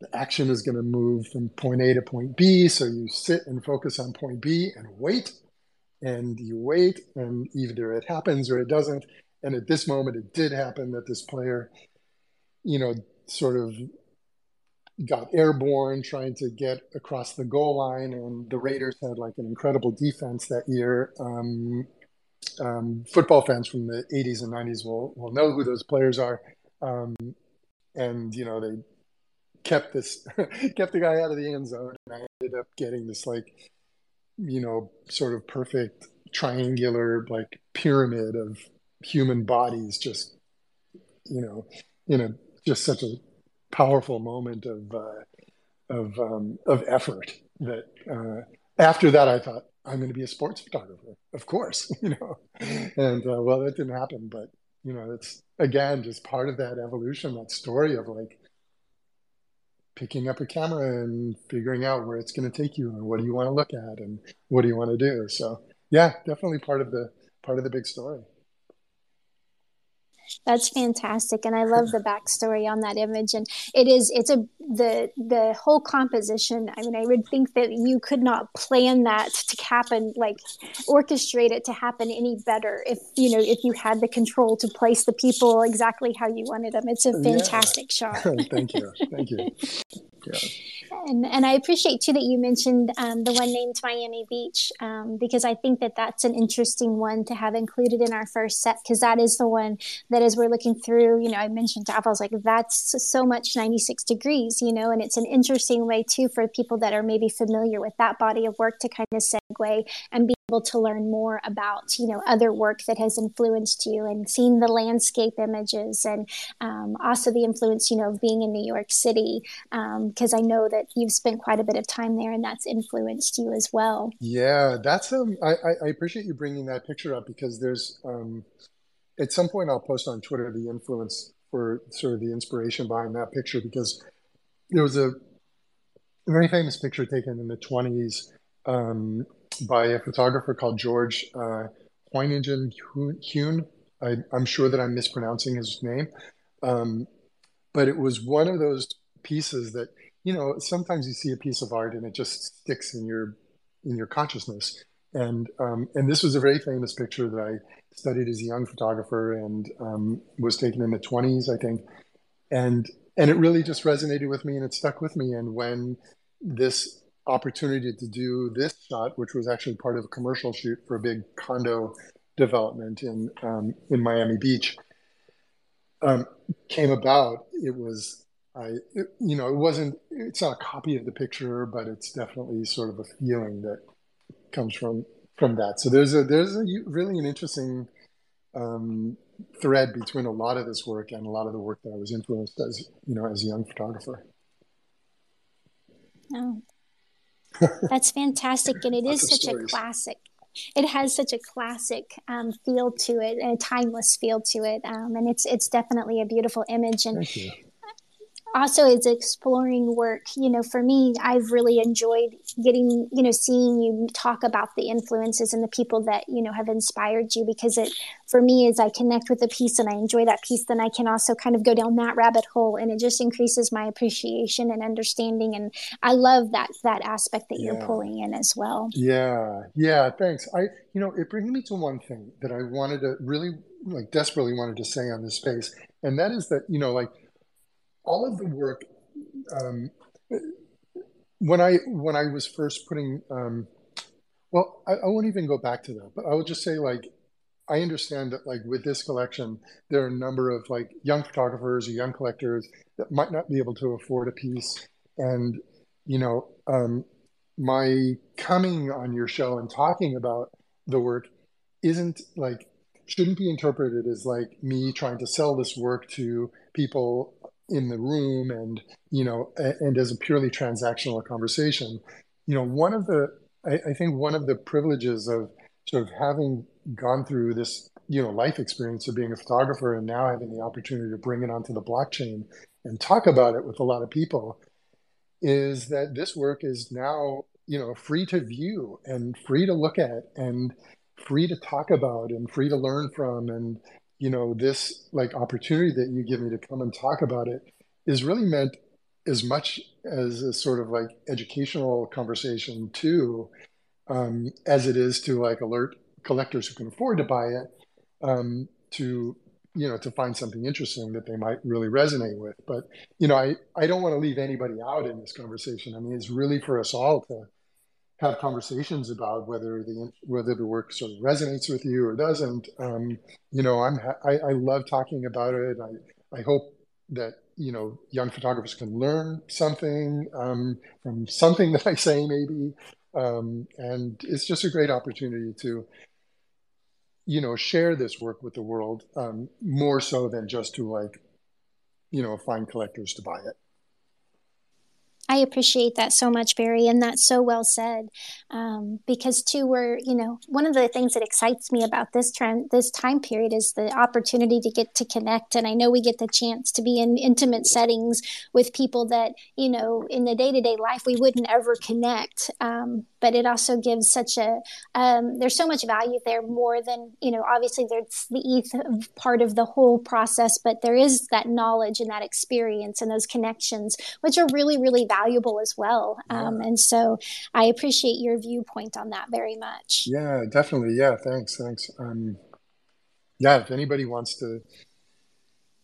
the action is going to move from point A to point B. So you sit and focus on point B and wait and you wait and either it happens or it doesn't and at this moment it did happen that this player you know sort of got airborne trying to get across the goal line, and the Raiders had like an incredible defense that year. Um, um, football fans from the 80s and 90s will will know who those players are. Um, and you know they kept this [laughs] kept the guy out of the end zone, and I ended up getting this like you know sort of perfect triangular like pyramid of human bodies just you know in a just such a powerful moment of uh, of um, of effort that uh, after that I thought I'm going to be a sports photographer of course [laughs] you know? And uh, well that didn't happen but you know it's again just part of that evolution that story of like picking up a camera and figuring out where it's going to take you and what do you want to look at and what do you want to do. So yeah definitely part of the part of the big story that's fantastic, and I love the backstory on that image. And it is it's a the the whole composition. I mean, I would think that you could not plan that to happen, like orchestrate it to happen any better if you know if you had the control to place the people exactly how you wanted them. It's a fantastic yeah. shot. [laughs] Thank you, thank you. [laughs] And, and I appreciate too that you mentioned um, the one named Miami Beach um, because I think that that's an interesting one to have included in our first set because that is the one that as we're looking through, you know, I mentioned to I was like, that's so much 96 degrees, you know, and it's an interesting way too for people that are maybe familiar with that body of work to kind of segue and be able to learn more about you know other work that has influenced you and seeing the landscape images and um, also the influence you know of being in New York City because um, I know that you've spent quite a bit of time there and that's influenced you as well. Yeah, that's um I, I appreciate you bringing that picture up because there's um at some point I'll post on Twitter the influence for sort of the inspiration behind that picture because there was a very famous picture taken in the 20s um, by a photographer called George uh, Hoyningen Huene. I, am sure that I'm mispronouncing his name. Um, but it was one of those pieces that, you know, sometimes you see a piece of art and it just sticks in your in your consciousness. And um, and this was a very famous picture that I studied as a young photographer and um, was taken in the 20s, I think. And and it really just resonated with me and it stuck with me. And when this opportunity to do this shot, which was actually part of a commercial shoot for a big condo development in um, in Miami Beach, um, came about. It was I, it, you know, it wasn't. It's not a copy of the picture, but it's definitely sort of a feeling that comes from from that. So there's a there's a really an interesting um, thread between a lot of this work and a lot of the work that I was influenced as you know as a young photographer. Oh, that's fantastic, and it is such stories. a classic. It has such a classic um, feel to it, and a timeless feel to it, um, and it's it's definitely a beautiful image. And also it's exploring work. You know for me i've really enjoyed getting you know seeing you talk about the influences and the people that you know have inspired you because it for me as i connect with a piece and i enjoy that piece then i can also kind of go down that rabbit hole and it just increases my appreciation and understanding. And i love that that aspect that yeah. you're pulling in as well. Yeah. Yeah. Thanks. I you know it brings me to one thing that i wanted to really like desperately wanted to say on this space. And that is that you know like all of the work um, when I when I was first putting um, well I, I, won't even go back to that but I will just say like I understand that like with this collection there are a number of like young photographers or young collectors that might not be able to afford a piece. And you know um, my coming on your show and talking about the work isn't like shouldn't be interpreted as like me trying to sell this work to people in the room and you know and as a purely transactional conversation you know one of the I, I, think one of the privileges of sort of having gone through this you know life experience of being a photographer and now having the opportunity to bring it onto the blockchain and talk about it with a lot of people is that this work is now you know free to view and free to look at and free to talk about and free to learn from and you know this like opportunity that you give me to come and talk about it is really meant as much as a sort of like educational conversation too um, as it is to like alert collectors who can afford to buy it um, to you know, to find something interesting that they might really resonate with. But, you know, I, I don't want to leave anybody out in this conversation. I mean, it's really for us all to have conversations about whether the whether the work sort of resonates with you or doesn't. Um, you know, I'm I, I love talking about it. I I hope that you know young photographers can learn something um, from something [laughs] that I say maybe, um, and it's just a great opportunity to you know share this work with the world um, more so than just to like you know find collectors to buy it I appreciate that so much, Barry, and that's so well said. Um, because too, we're you know one of the things that excites me about this trend, this time period, is the opportunity to get to connect. And I know we get the chance to be in intimate settings with people that you know in the day to day life we wouldn't ever connect. Um, but it also gives such a um, there's so much value there more than you know obviously there's the ETH part of the whole process but there is that knowledge and that experience and those connections which are really really valuable as well. Yeah. um, and so i appreciate your viewpoint on that very much. Yeah definitely. Yeah thanks thanks. Um, yeah if anybody wants to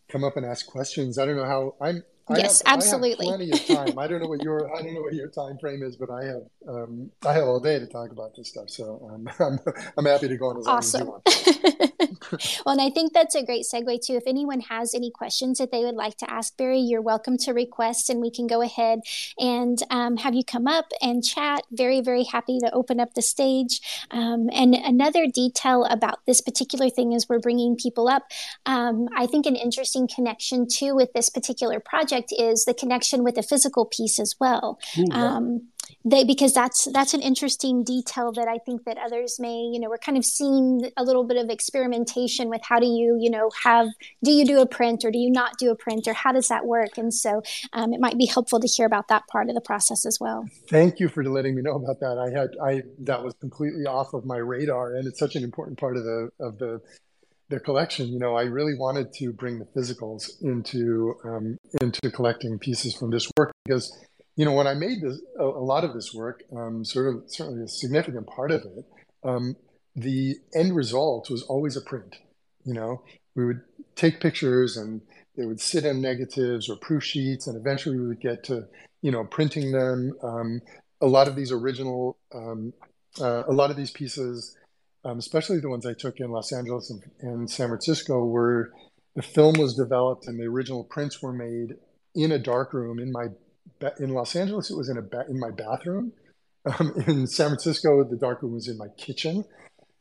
come up and ask questions i don't know how i'm I yes, have, absolutely. I plenty of time. I don't know what your I don't know what your time frame is, but I have um, I have all day to talk about this stuff. So um, [laughs] I'm I'm happy to go on as awesome. long as you want. [laughs] well, and I think that's a great segue too. If anyone has any questions that they would like to ask Barry, you're welcome to request, and we can go ahead and um, have you come up and chat. Very, very happy to open up the stage. Um, and another detail about this particular thing is we're bringing people up. Um, I think an interesting connection too with this particular project is the connection with the physical piece as well. Ooh, yeah. Um, they because that's that's an interesting detail that I think that others may you know we're kind of seeing a little bit of experimentation with how do you you know have do you do a print or do you not do a print or how does that work and so um, it might be helpful to hear about that part of the process as well. Thank you for letting me know about that. I had I that was completely off of my radar and it's such an important part of the of the the collection, you know, I really wanted to bring the physicals into um, into collecting pieces from this work because you know, when I made this, a, a lot of this work, um, sort of certainly a significant part of it, um, the end result was always a print. You know, we would take pictures and they would sit in negatives or proof sheets, and eventually we would get to, you know, printing them. Um, a lot of these original, um, uh, a lot of these pieces, um, especially the ones I took in Los Angeles and, and San Francisco, were the film was developed and the original prints were made in a dark room in my in Los Angeles, it was in a ba- in my bathroom. Um, [laughs] in San Francisco, the dark room was in my kitchen.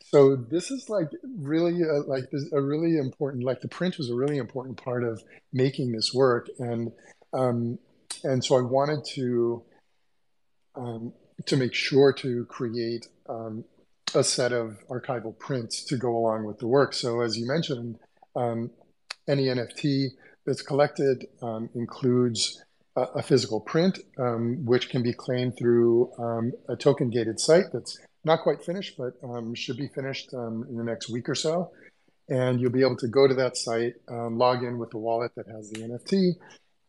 So this is like really a, like a really important like the print was a really important part of making this work, and um, and so I wanted to um, to make sure to create um, a set of archival prints to go along with the work. So as you mentioned, um, any NFT that's collected um, includes a physical print, um, which can be claimed through um, a token gated site that's not quite finished, but um, should be finished in the next week or so. And you'll be able to go to that site, log in with the wallet that has the NFT,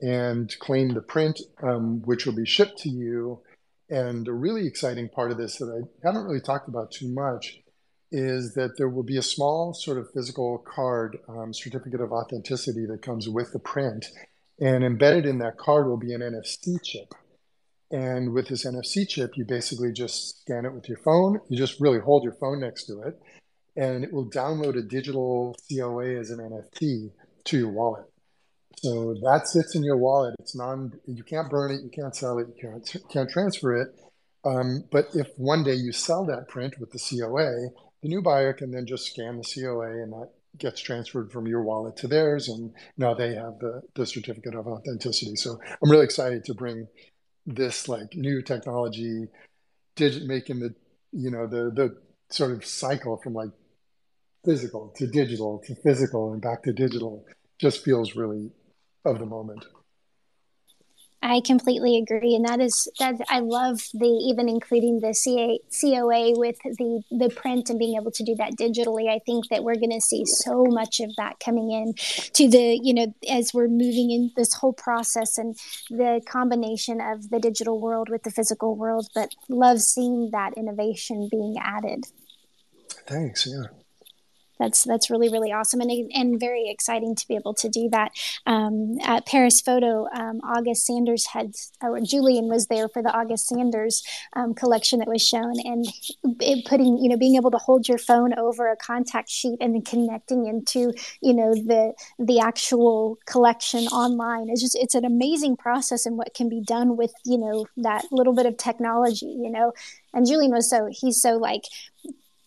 and claim the print, which will be shipped to you. And a really exciting part of this that I haven't really talked about too much is that there will be a small sort of physical card, um, certificate of authenticity that comes with the print and embedded in that card will be an NFC chip. And with this NFC chip, you basically just scan it with your phone. You just really hold your phone next to it, and it will download a digital COA as an NFT to your wallet. So that sits in your wallet. It's non. You can't burn it. You can't sell it. You can't can't transfer it. Um, but if one day you sell that print with the COA, the new buyer can then just scan the COA, and that gets transferred from your wallet to theirs, and now they have the the certificate of authenticity. So I'm really excited to bring this like new technology, digit making the you know the the sort of cycle from like physical to digital to physical and back to digital just feels really of the moment. I completely agree, and that is that. I love the even including the CA, COA with the the print and being able to do that digitally. I think that we're going to see so much of that coming in to the you know as we're moving in this whole process and the combination of the digital world with the physical world. But love seeing that innovation being added. Thanks. Yeah. That's that's really really awesome and and very exciting to be able to do that. Um, at Paris Photo, um, August Sanders had or Julian was there for the August Sanders um, collection that was shown, and putting you know being able to hold your phone over a contact sheet and then connecting into you know the the actual collection online is just it's an amazing process and what can be done with you know that little bit of technology you know and Julian was so he's so like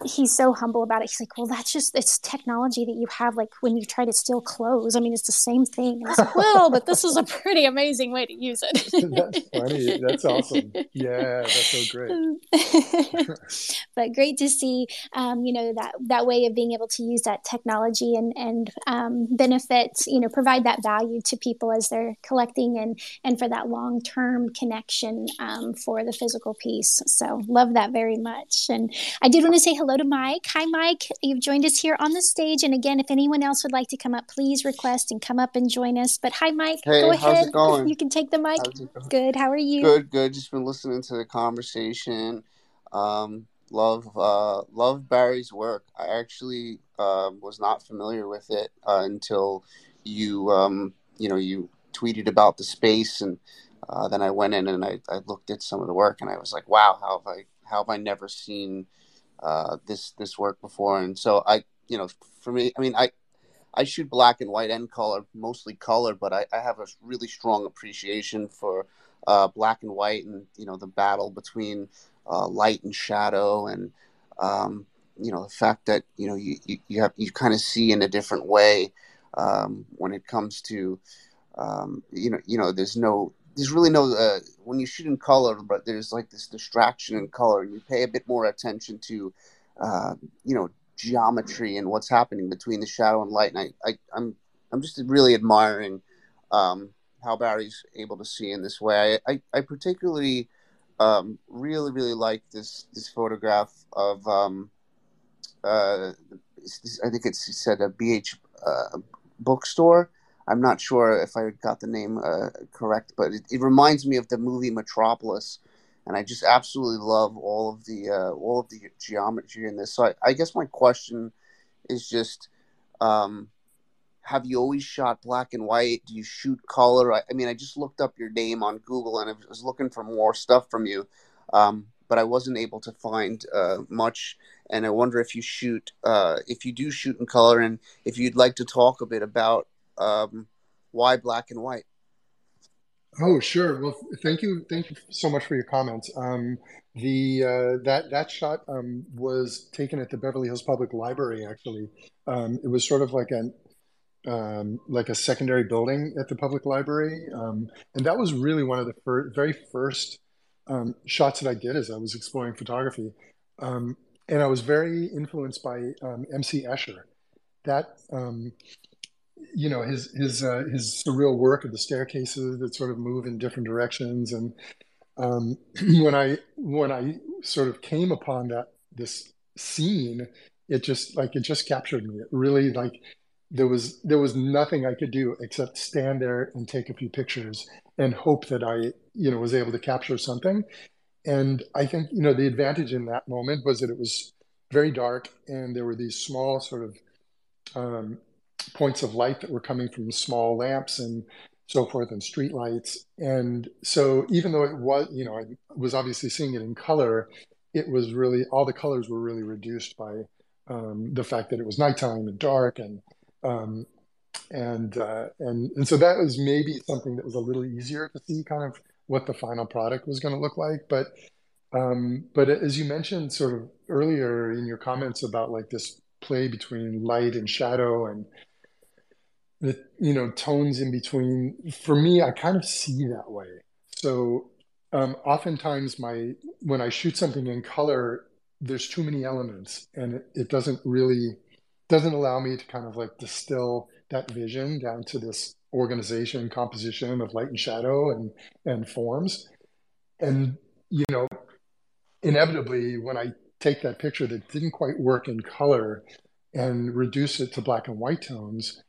he's so humble about it. He's like, well, that's just it's technology that you have. Like when you try to steal clothes, I mean, it's the same thing. And I was like, well, but this is a pretty amazing way to use it. [laughs] that's funny. That's awesome. Yeah, that's so great. [laughs] but great to see, um, you know, that that way of being able to use that technology and and um, benefit, you know, provide that value to people as they're collecting and and for that long term connection um, for the physical piece. So love that very much. And I did want to say hello hello to Mike. Hi, Mike. You've joined us here on the stage. And again, if anyone else would like to come up, please request and come up and join us. But hi, Mike. Hey, Go ahead. how's it going? You can take the mic. Good. How are you? Good, good. Just been listening to the conversation. Um, love, uh, love Barry's work. I actually uh, was not familiar with it uh, until you, um, you know, you tweeted about the space, and uh, then I went in and I, I looked at some of the work, and I was like, wow, how have I, how have I never seen uh, this this work before, and so I, you know, for me, I mean, I I shoot black and white and color, mostly color, but I, I have a really strong appreciation for uh, black and white, and you know, the battle between uh, light and shadow, and um, you know, the fact that you know you you, you have you kind of see in a different way um, when it comes to um, you know you know there's no there's really no uh, when you shoot in color, but there's like this distraction in color, and you pay a bit more attention to, uh, you know, geometry and what's happening between the shadow and light. And I, I I'm I'm just really admiring um, how Barry's able to see in this way. I I, I particularly um, really really like this this photograph of um, uh, I think it's said a BH uh, bookstore I'm not sure if I got the name uh, correct, but it, it, reminds me of the movie Metropolis, and I just absolutely love all of the uh, all of the geometry in this. So I, I guess my question is just, um, have you always shot black and white? Do you shoot color? I, I, mean, I just looked up your name on Google, and I was looking for more stuff from you, um, but I wasn't able to find uh, much. And I wonder if you shoot, uh, if you do shoot in color, and if you'd like to talk a bit about um, why black and white? Oh, sure. Well, thank you. Thank you so much for your comments. Um, the uh, that that shot um, was taken at the Beverly Hills Public Library. Actually, um, it was sort of like an um, like a secondary building at the public library, um, and that was really one of the fir- very first um, shots that I did as I was exploring photography. and I was very influenced by M.C. Escher. That you know his his uh, his surreal work of the staircases that sort of move in different directions. And um, [clears throat] when I when I sort of came upon that this scene it just like it just captured me. It really like there was there was nothing I could do except stand there and take a few pictures and hope that I you know was able to capture something. And I think you know the advantage in that moment was that it was very dark and there were these small sort of um, points of light that were coming from small lamps and so forth and street lights. And so even though it was, you know, I was obviously seeing it in color, it was really, all the colors were really reduced by um, the fact that it was nighttime and dark and, um, and, uh, and, and so that was maybe something that was a little easier to see kind of what the final product was going to look like. But, um, but as you mentioned sort of earlier in your comments about like this play between light and shadow and the you know tones in between for me i kind of see that way. So um, oftentimes my when i shoot something in color there's too many elements and it, it doesn't really doesn't allow me to kind of like distill that vision down to this organization composition of light and shadow and and forms. And you know inevitably when i take that picture that didn't quite work in color and reduce it to black and white tones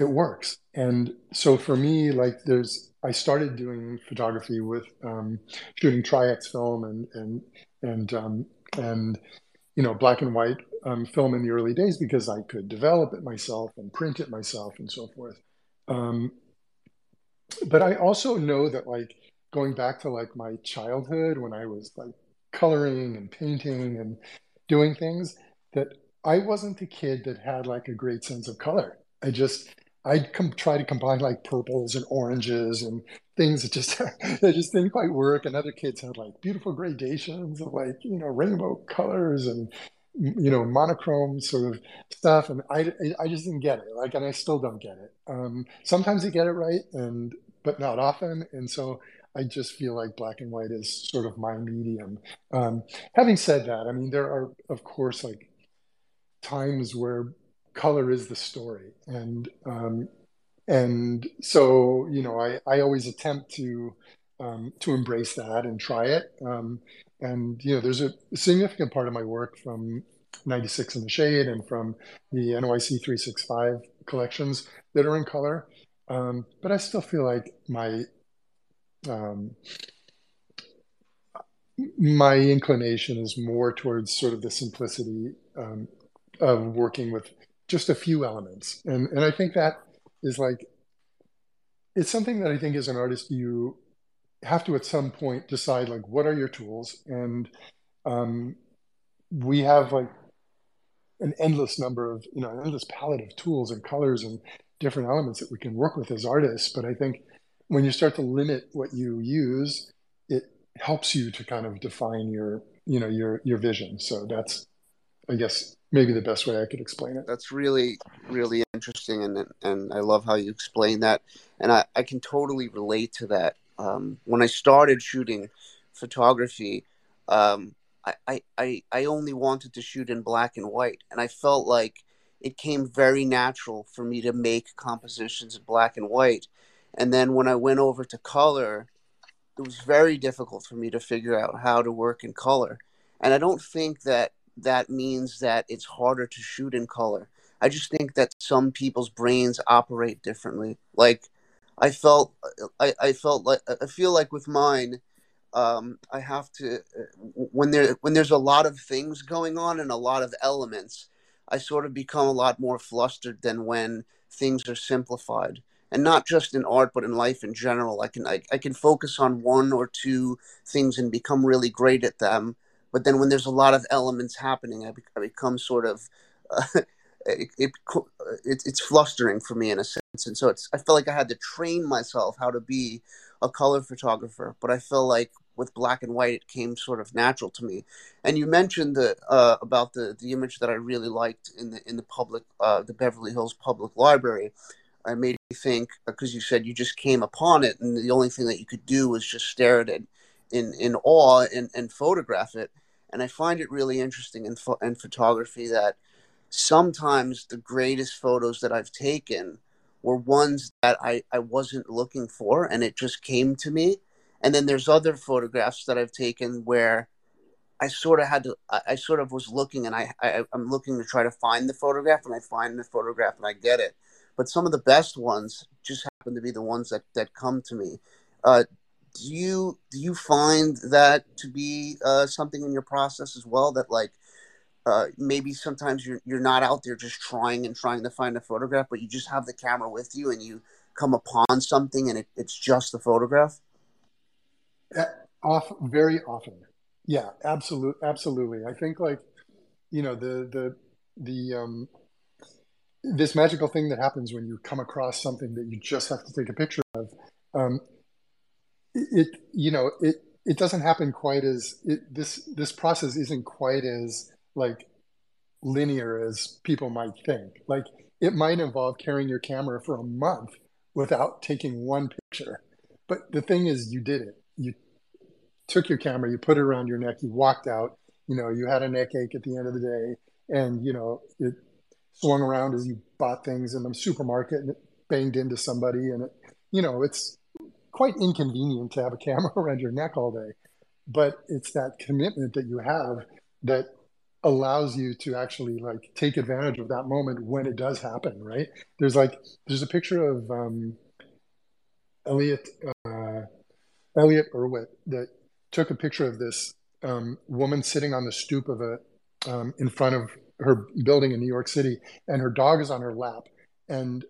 it works. And so for me, like there's, I started doing photography with um, shooting Tri-X film and and and um, and you know, black and white um, film in the early days because I could develop it myself and print it myself and so forth. Um, but I also know that like going back to like my childhood when I was like coloring and painting and doing things that I wasn't the kid that had like a great sense of color. I just I'd com- try to combine like purples and oranges and things that just [laughs] that just didn't quite work. And other kids had like beautiful gradations of like you know rainbow colors and you know monochrome sort of stuff. And I I just didn't get it. Like, and I still don't get it. Um, sometimes I get it right, and but not often. And so I just feel like black and white is sort of my medium. Um, having said that, I mean there are of course like times where color is the story. And um, and so you know I, I always attempt to um, to embrace that and try it. Um, and you know there's a significant part of my work from 96 in the shade and from the NYC 365 collections that are in color. Um, but I still feel like my um, my inclination is more towards sort of the simplicity um, of working with just a few elements. And and I think that is like it's something that I think as an artist you have to at some point decide like what are your tools? And um, we have like an endless number of you know an endless palette of tools and colors and different elements that we can work with as artists. But i think when you start to limit what you use it helps you to kind of define your you know your your vision. So that's i guess maybe the best way I could explain it. That's really, really interesting, and and I love how you explain that, and I, I can totally relate to that. Um, when I started shooting photography, um, I, I I only wanted to shoot in black and white, and I felt like it came very natural for me to make compositions in black and white, and then when I went over to color, it was very difficult for me to figure out how to work in color, and I don't think that that means that it's harder to shoot in color. I just think that some people's brains operate differently. Like I felt, I, I felt like I feel like with mine, um, I have to when there when there's a lot of things going on and a lot of elements, I sort of become a lot more flustered than when things are simplified. And not just in art, but in life in general. I can I, I can focus on one or two things and become really great at them but then when there's a lot of elements happening, I, be, I become sort of uh, [laughs] it, it, it, it's flustering for me in a sense, and so it's I felt like I had to train myself how to be a color photographer. But I feel like with black and white, it came sort of natural to me. And you mentioned the, uh, about the the image that I really liked in the in the public uh, the Beverly Hills Public Library. I made me think because you said you just came upon it, and the only thing that you could do was just stare at it in in awe and, and photograph it. And I find it really interesting in, in photography that sometimes the greatest photos that I've taken were ones that I, I wasn't looking for and it just came to me. And then there's other photographs that I've taken where I sort of had to, I, I sort of was looking and I, I, I'm looking to try to find the photograph and I find the photograph and I get it. But some of the best ones just happen to be the ones that, that come to me. Uh, do you do you find that to be uh, something in your process as well that like uh, maybe sometimes you're you're not out there just trying and trying to find a photograph, but you just have the camera with you and you come upon something and it, it's just the photograph. Off very often, yeah, absolutely, absolutely. I think like you know the the the um, this magical thing that happens when you come across something that you just have to take a picture of. Um, it you know it it doesn't happen quite as it, this this process isn't quite as like linear as people might think. Like it might involve carrying your camera for a month without taking one picture. But the thing is you did it. You took your camera you put it around your neck you walked out you know you had a neck ache at the end of the day and you know it swung around as you bought things in the supermarket and it banged into somebody and it you know it's quite inconvenient to have a camera [laughs] around your neck all day, but it's that commitment that you have that allows you to actually like take advantage of that moment when it does happen. Right? There's like there's a picture of um, Elliott uh, Elliott Erwitt that took a picture of this um, woman sitting on the stoop of a um, in front of her building in New York City, and her dog is on her lap, and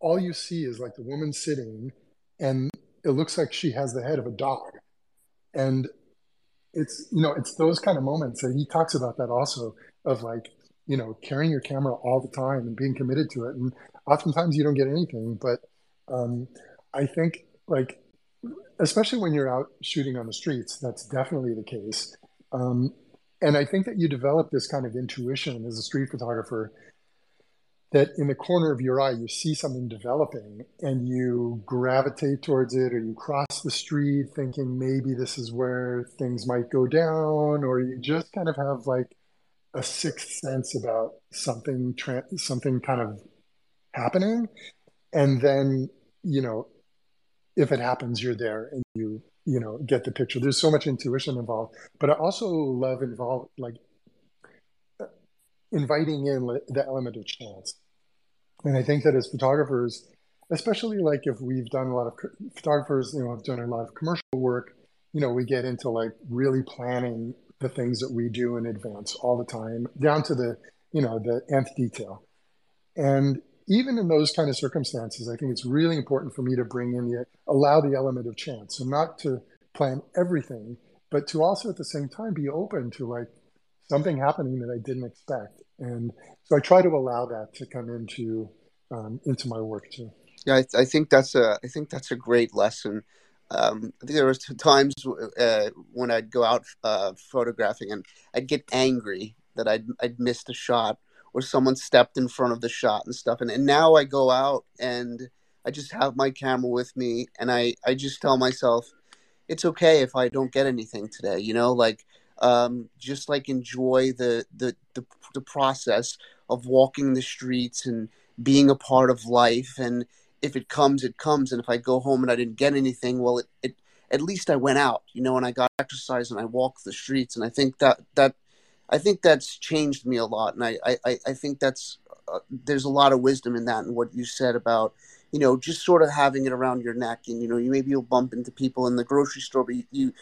all you see is like the woman sitting, and it looks like she has the head of a dog, and it's you know it's those kind of moments that he talks about that also of like you know carrying your camera all the time and being committed to it, and oftentimes you don't get anything, but um, I think like especially when you're out shooting on the streets, that's definitely the case. Um, and I think that you develop this kind of intuition as a street photographer that in the corner of your eye you see something developing and you gravitate towards it or you cross the street thinking maybe this is where things might go down or you just kind of have like a sixth sense about something tra- something kind of happening. And then you know if it happens you're there and you you know get the picture. There's so much intuition involved but i also love involved like inviting in the element of chance and i think that as photographers especially like if we've done a lot of photographers you know have done a lot of commercial work you know we get into like really planning the things that we do in advance all the time down to the you know the nth detail and even in those kind of circumstances, I think it's really important for me to bring in the allow the element of chance. So not to plan everything, but to also at the same time be open to like something happening that I didn't expect. And so I try to allow that to come into um, into my work too. Yeah, I, I, think that's a I think that's a great lesson. Um, I think there was times uh, when I'd go out uh, photographing and I'd get angry that I'd I'd missed a shot or someone stepped in front of the shot and stuff. And, and now I go out and I just have my camera with me and I, I just tell myself, it's okay if I don't get anything today, you know, like um, just like enjoy the, the, the, the process of walking the streets and being a part of life. And if it comes, it comes. And if I go home and I didn't get anything, well, it, it at least I went out, you know, and I got exercise and I walked the streets. And I think that, that, I think that's changed me a lot, and I I, I think that's uh, there's a lot of wisdom in that and what you said about you know just sort of having it around your neck, and you know you maybe you'll bump into people in the grocery store, but you, you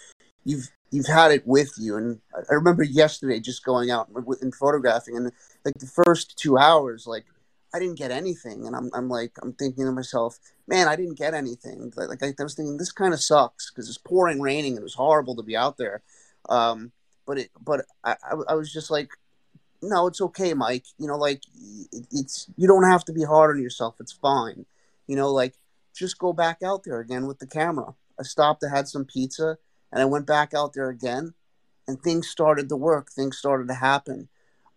you've you've had it with you. And I remember yesterday just going out and photographing, and like the first two hours, like I didn't get anything, and I'm I'm like I'm thinking to myself, man, I didn't get anything. Like, like I was thinking, this kind of sucks because it's pouring, raining, and it was horrible to be out there. Um, but it but I, I was just like no it's okay mike you know like it's you don't have to be hard on yourself it's fine you know like just go back out there again with the camera i stopped i had some pizza and i went back out there again and things started to work things started to happen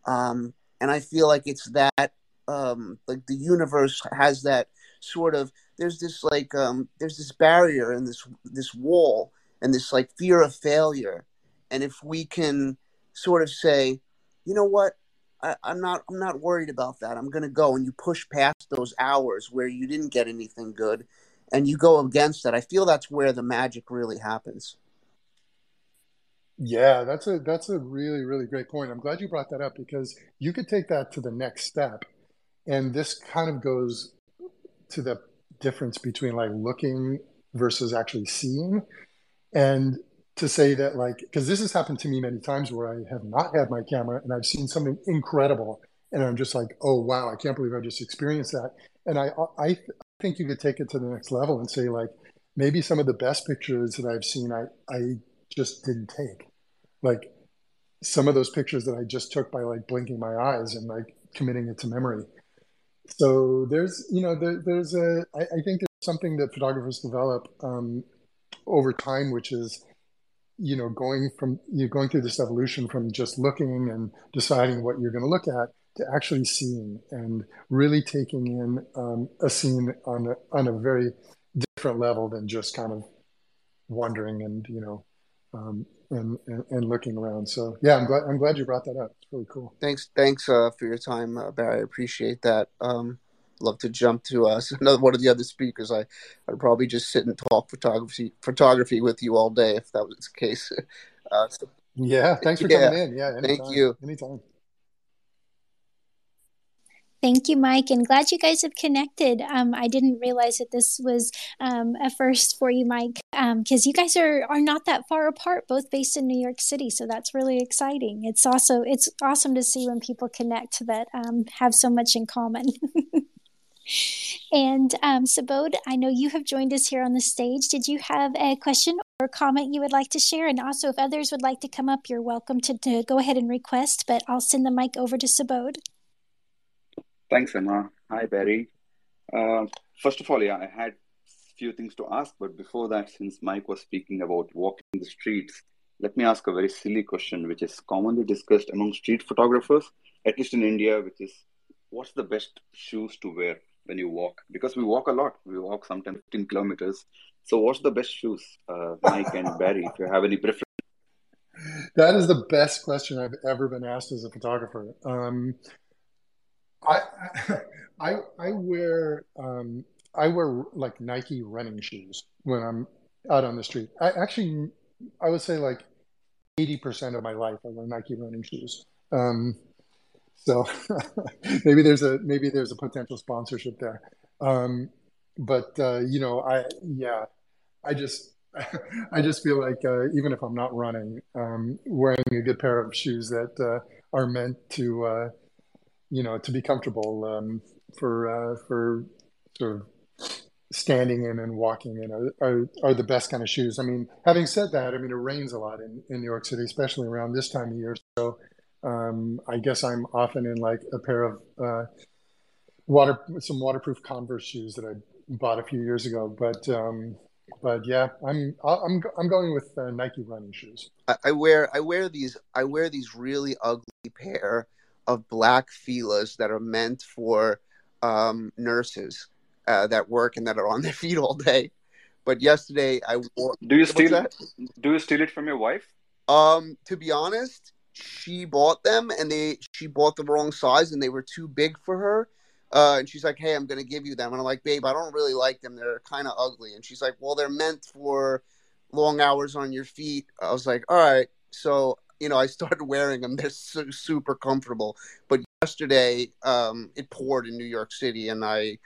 um, and i feel like it's that um, like the universe has that sort of there's this like um, there's this barrier and this this wall and this like fear of failure and if we can sort of say, you know what, I, am not I'm not worried about that. I'm to go, and you push past those hours where you didn't get anything good, and you go against that. I feel that's where the magic really happens. Yeah, that's a that's a really really great point. I'm glad you brought that up because you could take that to the next step, and this kind of goes to the difference between like looking versus actually seeing. And to say that like because this has happened to me many times where I have not had my camera and I've seen something incredible and I'm just like oh wow I can't believe I just experienced that and I I think you could take it to the next level and say like maybe some of the best pictures that I've seen I I just didn't take like some of those pictures that I just took by like blinking my eyes and like committing it to memory. So there's you know there, there's a I, I think there's something that photographers develop um, over time which is you know going from you're going through this evolution from just looking and deciding what you're going to look at to actually seeing and really taking in um, a scene on a, on a very different level than just kind of wondering and you know um, and, and, and looking around. So yeah, I'm glad I'm glad you brought that up. It's really cool. Thanks thanks uh, for your time, uh, Barry. I appreciate that. Um, love to jump to uh, [laughs] another one of the other speakers. I I'd probably just sit and talk photography photography with you all day if that was the case. [laughs] Uh, so, yeah, thanks for yeah, coming in. Yeah, anytime, thank you. Anytime. Thank you, Mike, and glad you guys have connected. Um, I didn't realize that this was um, a first for you, Mike, because um, you guys are are not that far apart, both based in New York City. So that's really exciting. It's also it's awesome to see when people connect that um, have so much in common. [laughs] and um, Subodh, I know you have joined us here on the stage. Did you have a question or comment you would like to share? And also, if others would like to come up, you're welcome to, to go ahead and request. But I'll send the mic over to Subodh. Thanks, Emma. Hi, Barry. Uh, first of all, yeah, I had few things to ask, but before that, since Mike was speaking about walking the streets, let me ask a very silly question, which is commonly discussed among street photographers, at least in India, which is what's the best shoes to wear when you walk? Because we walk a lot. We walk sometimes 15 kilometers. So, what's the best shoes, uh, Mike and Barry, if you have any preference? That is the best question I've ever been asked as a photographer. Um, I [laughs] I I wear um, I wear like Nike running shoes when I'm out on the street. I actually I would say like eighty percent of my life I wear Nike running shoes. Um, so [laughs] maybe there's a maybe there's a potential sponsorship there. Um, but uh, you know I yeah I just [laughs] I just feel like uh, even if I'm not running, um, wearing a good pair of shoes that uh, are meant to uh, you know, to be comfortable um, for uh, for sort of standing in and walking in are, are, are, the best kind of shoes. I mean, having said that, I mean, it rains a lot in, in New York City, especially around this time of year. So um, I guess I'm often in like a pair of uh, water, some waterproof Converse shoes that I bought a few years ago. But um, but yeah, I'm I'm I'm going with uh, Nike running shoes. I, I wear I wear these I wear these really ugly pair of black filas that are meant for um, nurses uh, that work and that are on their [laughs] feet all day. But yesterday I wore. Do you steal? That? Do you steal it from your wife? Um, to be honest, she bought them and they she bought the wrong size and they were too big for her. Uh, and she's like, "Hey, I'm gonna give you them." And I'm like, "Babe, I don't really like them. They're kind of ugly." And she's like, "Well, they're meant for long hours on your feet." I was like, "All right." So you know, I started wearing them. [laughs] They're su- super comfortable. But yesterday, um, it poured in New York City, and I,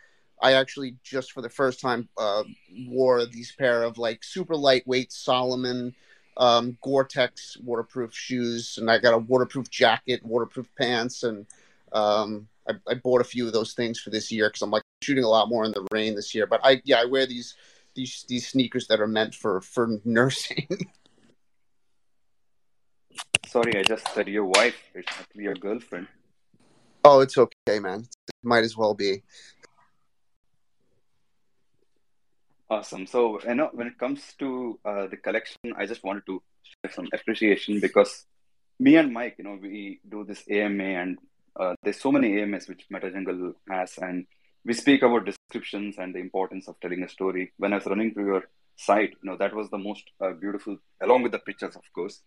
I actually just for the first time uh, wore these pair of like super lightweight Salomon um, Gore-Tex waterproof shoes, and I got a waterproof jacket, waterproof pants, and um, I, I, bought a few of those things for this year because I'm like shooting a lot more in the rain this year. But I, yeah, I wear these these these sneakers that are meant for for nursing. [laughs] Sorry, I just said your wife. It's actually your girlfriend. Oh, it's okay, man. It might as well be. Awesome. So, you know, when it comes to uh, the collection, I just wanted to share some appreciation because me and Mike, you know, we do this AMA and uh, there's so many AMAs which MetaJungle has, and we speak about descriptions and the importance of telling a story. When I was running through your site, you know, that was the most uh, beautiful, along with the pictures, of course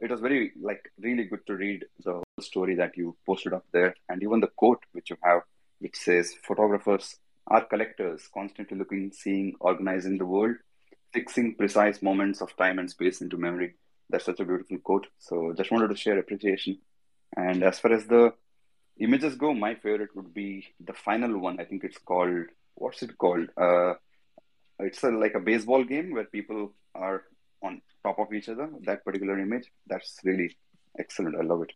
it was very like really good to read the story that you posted up there. And even the quote which you have which says photographers are collectors constantly looking seeing organizing the world fixing precise moments of time and space into memory. That's such a beautiful quote. So just wanted to share appreciation. And as far as the images go my favorite would be the final one. I think it's called what's it called? Uh it's a, like a baseball game where people are on top of each other. That particular image, that's really excellent. I love it.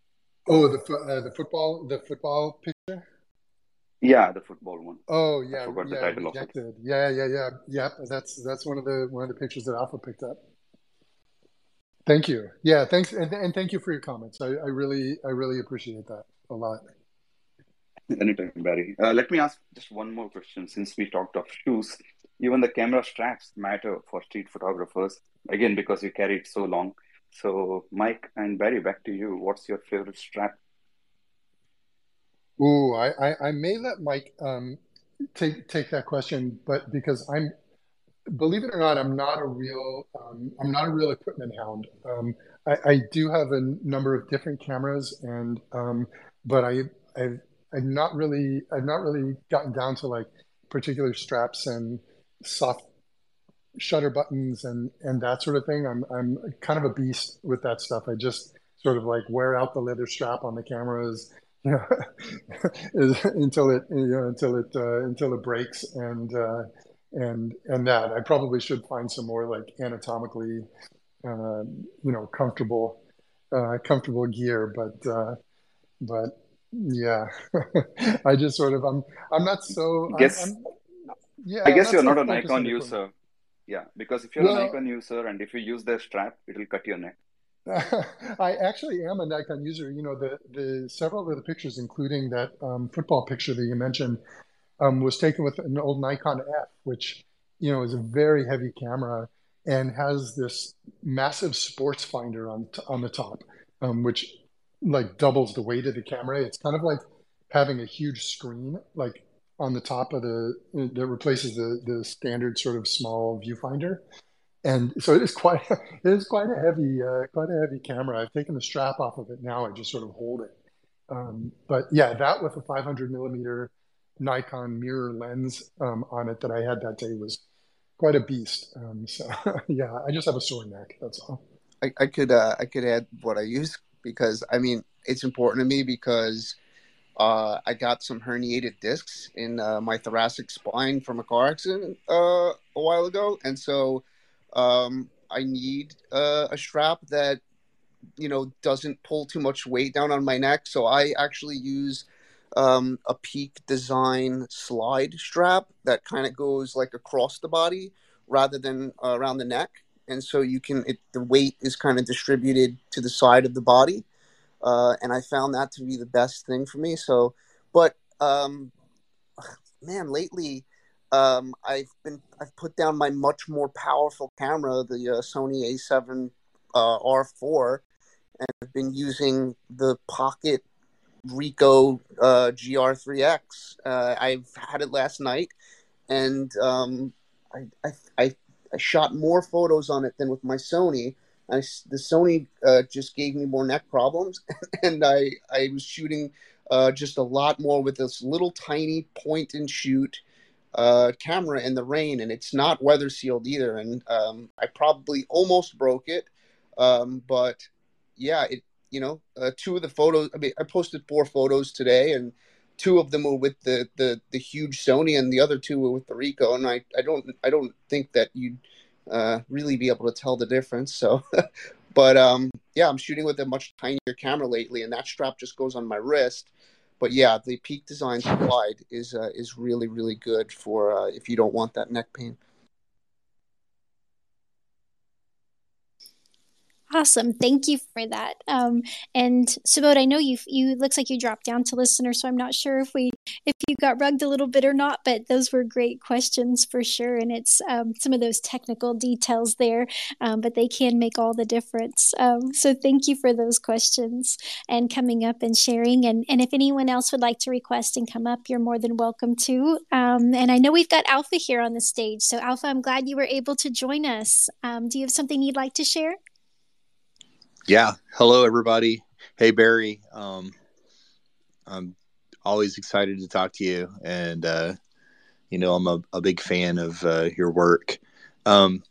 Oh, the uh, the football the football picture. Yeah, the football one. Oh yeah, yeah, rejected. Yeah, yeah, yeah, yeah. That's that's one of the one of the pictures that Alpha picked up. Thank you. Yeah, thanks, and, and thank you for your comments. I, I really I really appreciate that a lot. Anytime, Barry. Uh, let me ask just one more question. Since we talked of shoes, even the camera straps matter for street photographers again because you carry it so long. So mike and barry back to you. What's your favorite strap? Ooh, I, I, I may let Mike um, take take that question, but because I'm, believe it or not, I'm not a real um, I'm not a real equipment hound. Um, I, I do have a number of different cameras, and um, but I I've, I've not really I've not really gotten down to like particular straps and soft shutter buttons and and that sort of thing. I'm I'm kind of a beast with that stuff. I just sort of like wear out the leather strap on the cameras, you know, [laughs] until it you know until it uh, until it breaks and uh, and and that I probably should find some more like anatomically uh, you know comfortable uh, comfortable gear, but uh, but yeah, [laughs] I just sort of I'm I'm not so guess I'm, I'm, yeah I guess I'm you're so not an focused Nikon on user. Yeah, because if you're a Well, Nikon user and if you use their strap, it'll cut your neck. [laughs] I actually am a Nikon user. You know, the the several of the pictures, including that um, football picture that you mentioned, um, was taken with an old Nikon F, which you know is a very heavy camera and has this massive sports finder on on the top, um, which like doubles the weight of the camera. It's kind of like having a huge screen like on the top of the that replaces the the standard sort of small viewfinder. And so it is quite [laughs] it is quite a heavy uh, quite a heavy camera. I've taken the strap off of it now. I just sort of hold it. Um, but yeah, that with a 500 millimeter Nikon mirror lens um, on it that I had that day was quite a beast. Um, so [laughs] yeah, I just have a sore neck. That's all. I, I could uh, I could add what I use because I mean it's important to me because uh, I got some herniated discs in uh, my thoracic spine from a car accident uh, a while ago, and so um, I need uh, a strap that you know doesn't pull too much weight down on my neck. So I actually use um, a Peak Design slide strap that kind of goes like across the body rather than around the neck, and so you can it, the weight is kind of distributed to the side of the body, uh, and I found that to be the best thing for me. So, but um, man, lately um, I've been I've put down my much more powerful camera, the uh, Sony A7 uh, R4, and I've been using the Pocket Ricoh uh, GR3X. Uh, I've had it last night, and um, I, I, I I shot more photos on it than with my Sony. I, the Sony uh, just gave me more neck problems, [laughs] and I I was shooting uh, just a lot more with this little tiny point and shoot uh, camera in the rain, and it's not weather sealed either. And um, I probably almost broke it, um, but yeah, it you know uh, two of the photos. I mean, I posted four photos today, and two of them were with the the the huge Sony, and the other two were with the Ricoh. And I I don't I don't think that you'd uh, really be able to tell the difference. So. [laughs] But um, yeah, I'm shooting with a much tinier camera lately, and that strap just goes on my wrist. But yeah, the Peak Design slide is uh, is really really good for uh, if you don't want that neck pain. Awesome. Thank you for that. Um, and Subodh, I know you you looks like you dropped down to listener, so I'm not sure if we if you got rugged a little bit or not, but those were great questions for sure. And it's um, some of those technical details there, um, but they can make all the difference. Um, so thank you for those questions and coming up and sharing. And and if anyone else would like to request and come up, you're more than welcome to. Um, and I know we've got Alpha here on the stage, so Alpha, I'm glad you were able to join us. Um, do you have something you'd like to share? Yeah. Hello, everybody. Hey, Barry. Um, I'm always excited to talk to you, and uh, you know I'm a, a big fan of uh, your work. Um,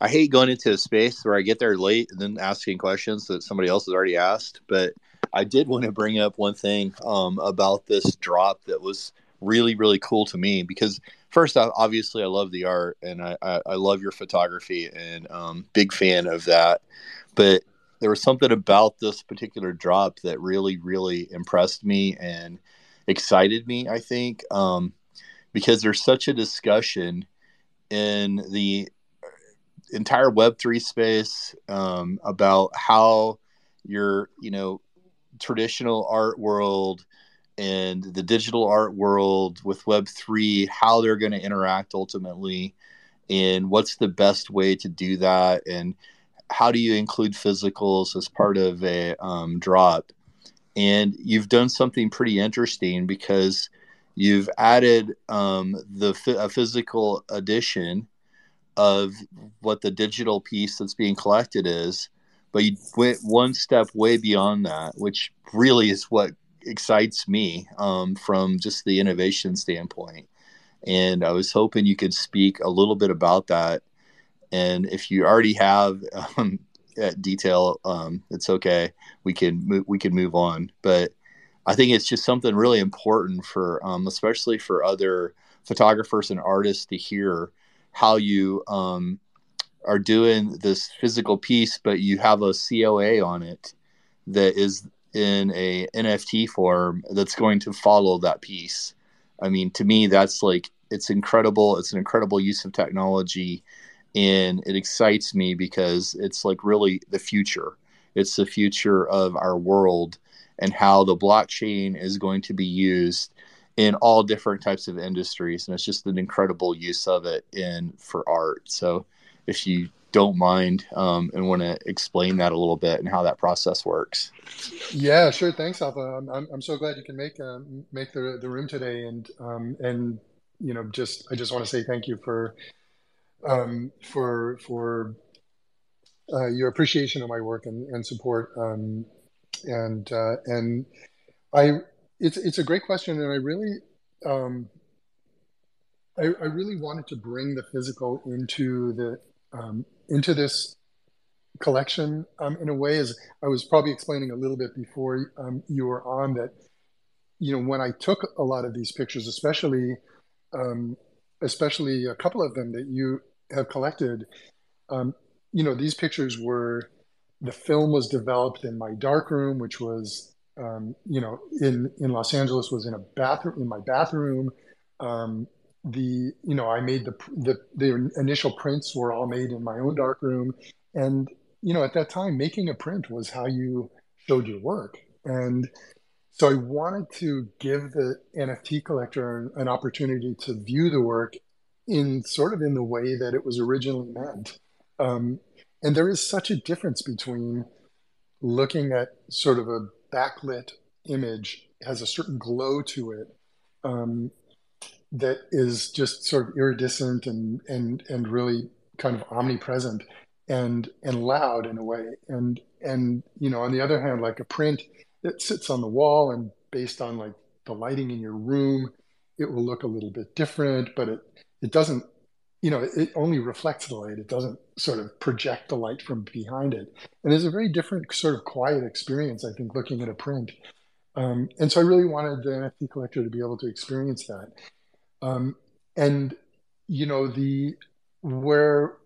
I hate going into a space where I get there late and then asking questions that somebody else has already asked. But I did want to bring up one thing um, about this drop that was really, really cool to me because first, obviously, I love the art and I, I, I love your photography and um, big fan of that. But there was something about this particular drop that really, really impressed me and excited me. I think um, because there's such a discussion in the entire Web three space um, about how your, you know, traditional art world and the digital art world with Web three, how they're going to interact ultimately, and what's the best way to do that, and how do you include physicals as part of a um, drop? And you've done something pretty interesting because you've added um, the a physical edition of what the digital piece that's being collected is, but you went one step way beyond that, which really is what excites me um, from just the innovation standpoint. And I was hoping you could speak a little bit about that and if you already have [laughs] um, detail, um, it's okay. We can move, we can move on. But I think it's just something really important for, um, especially for other photographers and artists to hear how you um, are doing this physical piece, but you have a COA on it that is in a NFT form that's going to follow that piece. I mean, to me, that's like it's incredible. It's an incredible use of technology, and it excites me because it's like really the future. It's the future of our world and how the blockchain is going to be used in all different types of industries and it's just an incredible use of it in for art. So if you don't mind um, and want to explain that a little bit and how that process works. Yeah sure. Thanks alpha. I'm, I'm, I'm so glad you can make uh, make the, the room today. And um, and you know just i just want to say thank you for um, for for uh, your appreciation of my work and, and support um, and uh, and I it's it's a great question, and I really um, I, I really wanted to bring the physical into the um, into this collection um, in a way as I was probably explaining a little bit before um, you were on that you know when I took a lot of these pictures, especially um, especially a couple of them that you have collected, um, you know these pictures were the film was developed in my darkroom, which was um, you know in in Los Angeles was in a bathroom in my bathroom. Um, the you know I made the the the initial prints were all made in my own darkroom, and you know at that time making a print was how you showed your work, and so I wanted to give the NFT collector an opportunity to view the work in sort of in the way that it was originally meant. Um, and there is such a difference between looking at sort of a backlit image has a certain glow to it um, that is just sort of iridescent and and and really kind of omnipresent and and loud in a way and and you know on the other hand like a print that sits on the wall and based on like the lighting in your room it will look a little bit different but it it doesn't you know, it only reflects the light. It doesn't sort of project the light from behind it. And there's a very different sort of quiet experience, I think, looking at a print. Um, and so I really wanted the NFT collector to be able to experience that. Um, and you know, the where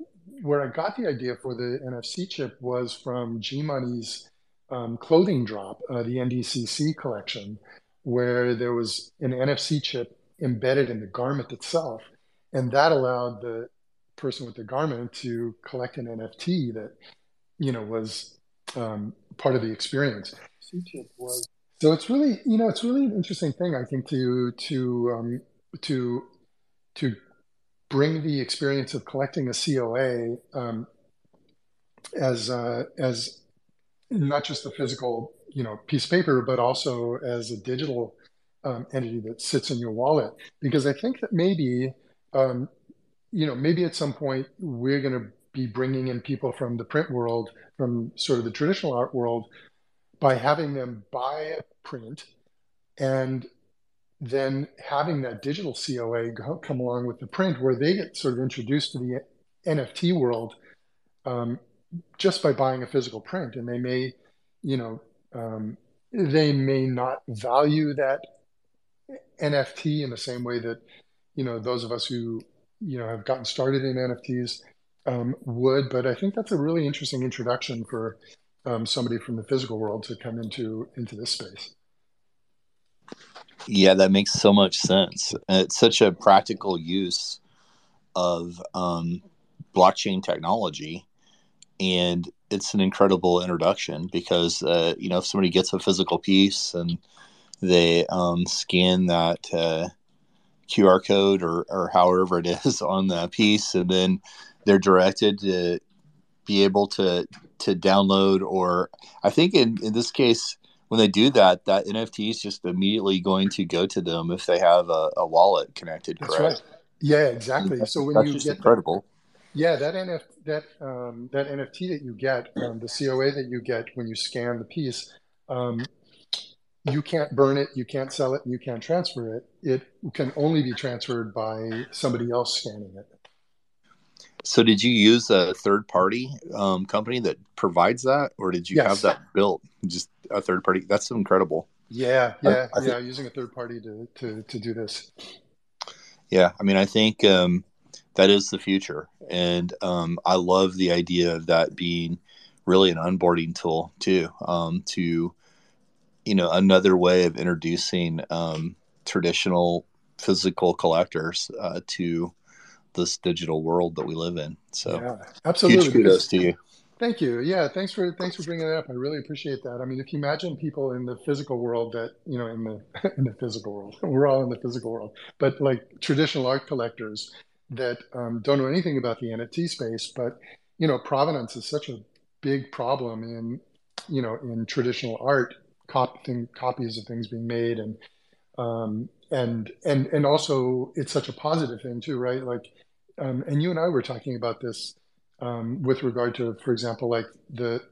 where I got the idea for the NFC chip was from G Money's um, clothing drop, uh, the 9DCC collection, where there was an NFC chip embedded in the garment itself and that allowed the person with the garment to collect an NFT that you know was um, part of the experience. So it's really you know it's really an interesting thing I think to to um, to to bring the experience of collecting a COA um, as uh, as not just the physical you know piece of paper but also as a digital um, entity that sits in your wallet. Because I think that maybe um, you know, maybe at some point we're going to be bringing in people from the print world, from sort of the traditional art world, by having them buy a print and then having that digital COA go, come along with the print, where they get sort of introduced to the NFT world um, just by buying a physical print, and they may, you know, um, they may not value that NFT in the same way that you know those of us who you know have gotten started in NFTs um, would. But I think that's a really interesting introduction for um, somebody from the physical world to come into into this space. Yeah, that makes so much sense. It's such a practical use of um, blockchain technology, and it's an incredible introduction because uh, you know if somebody gets a physical piece and they um, scan that uh, QR code or, or however it [laughs] is on the piece, and then they're directed to be able to to download. Or I think in, in this case, when they do that, that NFT is just immediately going to go to them if they have a, a wallet connected. That's correct? right. Yeah, exactly. That's, so when you get incredible. Yeah, that NFT that um, that NFT that you get, um, the COA that you get when you scan the piece, um, you can't burn it, you can't sell it, and you can't transfer it. It can only be transferred by somebody else scanning it. So, did you use a third party um, company that provides that, or did you yes. have that built? Just a third party? That's incredible. Yeah, yeah, I, I yeah. Think, using a third party to, to to do this. Yeah, I mean, I think um, that is the future, and um, I love the idea of that being really an onboarding tool too. Um, to you know, another way of introducing um, traditional physical collectors uh, to this digital world that we live in. So, yeah, absolutely. Huge kudos to you. Thank you. Yeah, thanks for thanks for bringing that up. I really appreciate that. I mean, if you imagine people in the physical world that you know in the [laughs] in the physical world, [laughs] we're all in the physical world, but like traditional art collectors that um, don't know anything about the NFT space, but you know, provenance is such a big problem in you know in traditional art, cop- thing, copies of things being made, and um, and and and also it's such a positive thing too, right? Like, um, and you and I were talking about this um, with regard to, for example, like the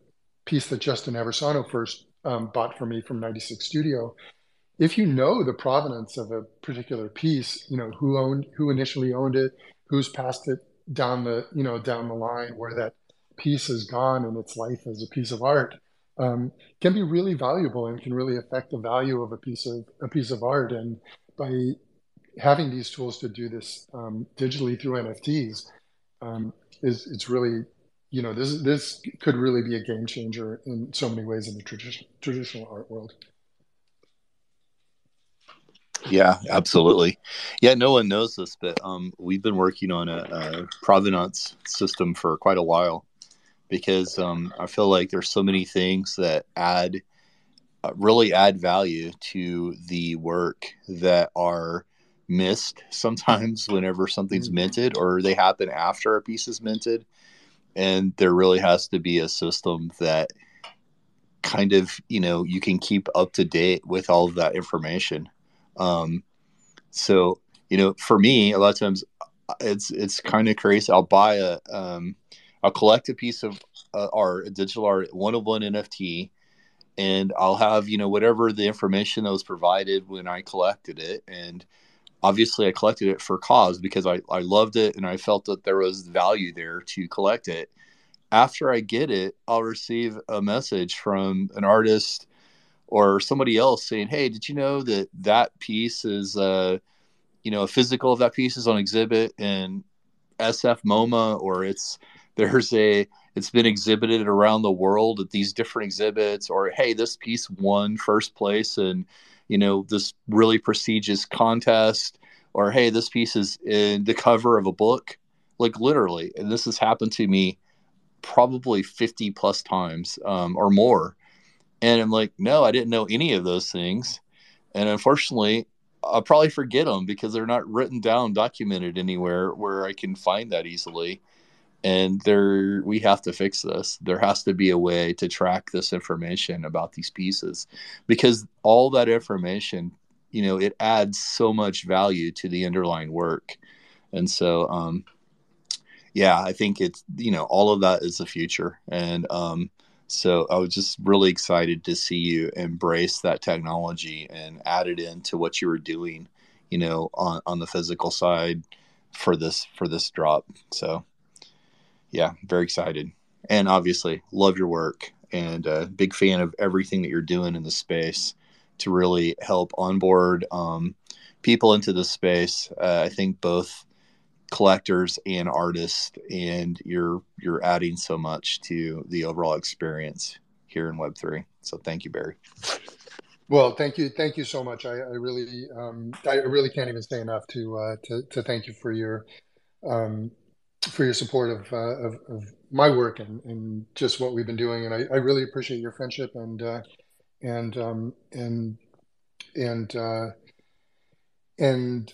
piece that Justin Aversano first um, bought for me from 96 Studio. If you know the provenance of a particular piece, you know who owned, who initially owned it, who's passed it down the, you know, down the line, where that piece has gone in its life as a piece of art, um, can be really valuable and can really affect the value of a piece of a piece of art. And by having these tools to do this um, digitally through NFTs, um, is it's really you know this this could really be a game changer in so many ways in the tradition, traditional art world. Yeah, absolutely. Yeah, no one knows this, but um, we've been working on a, a, provenance system for quite a while because um, I feel like there's so many things that add uh, really add value to the work that are missed sometimes whenever something's mm-hmm. minted or they happen after a piece is minted and there really has to be a system that kind of you know you can keep up to date with all of that information um, so you know for me a lot of times it's it's kind of crazy i'll buy a um, i'll collect a piece of uh, art a digital art one of one nft and i'll have you know whatever the information that was provided when i collected it and obviously I collected it for cause because I, I loved it and I felt that there was value there to collect it. After I get it, I'll receive a message from an artist or somebody else saying, "Hey, did you know that that piece is, uh, you know, a physical of that piece is on exhibit in SF MoMA, or it's [laughs] there's a it's been exhibited around the world at these different exhibits, or hey, this piece won first place and." you know this really prestigious contest or hey this piece is in the cover of a book like literally and this has happened to me probably 50 plus times um, or more and i'm like no i didn't know any of those things. And unfortunately i'll probably forget them because they're not written down documented anywhere where i can find that easily. And there we have to fix this. There has to be a way to track this information about these pieces because all that information you know it adds so much value to the underlying work. And so um yeah i think it's you know all of that is the future. And um so i was just really excited to see you embrace that technology and add it into what you were doing you know on on the physical side for this for this drop so yeah, very excited. And obviously, love your work and a uh, big fan of everything that you're doing in the space to really help onboard um, people into the space. Uh, I think both collectors and artists, and you're you're adding so much to the overall experience here in Web three. So thank you, Barry. Well, thank you, thank you so much. I, I really, um, I really can't even say enough to uh, to, to thank you for your um, for your support of, uh, of, of my work and, and just what we've been doing. And I, I really appreciate your friendship and uh, and um, and and uh, and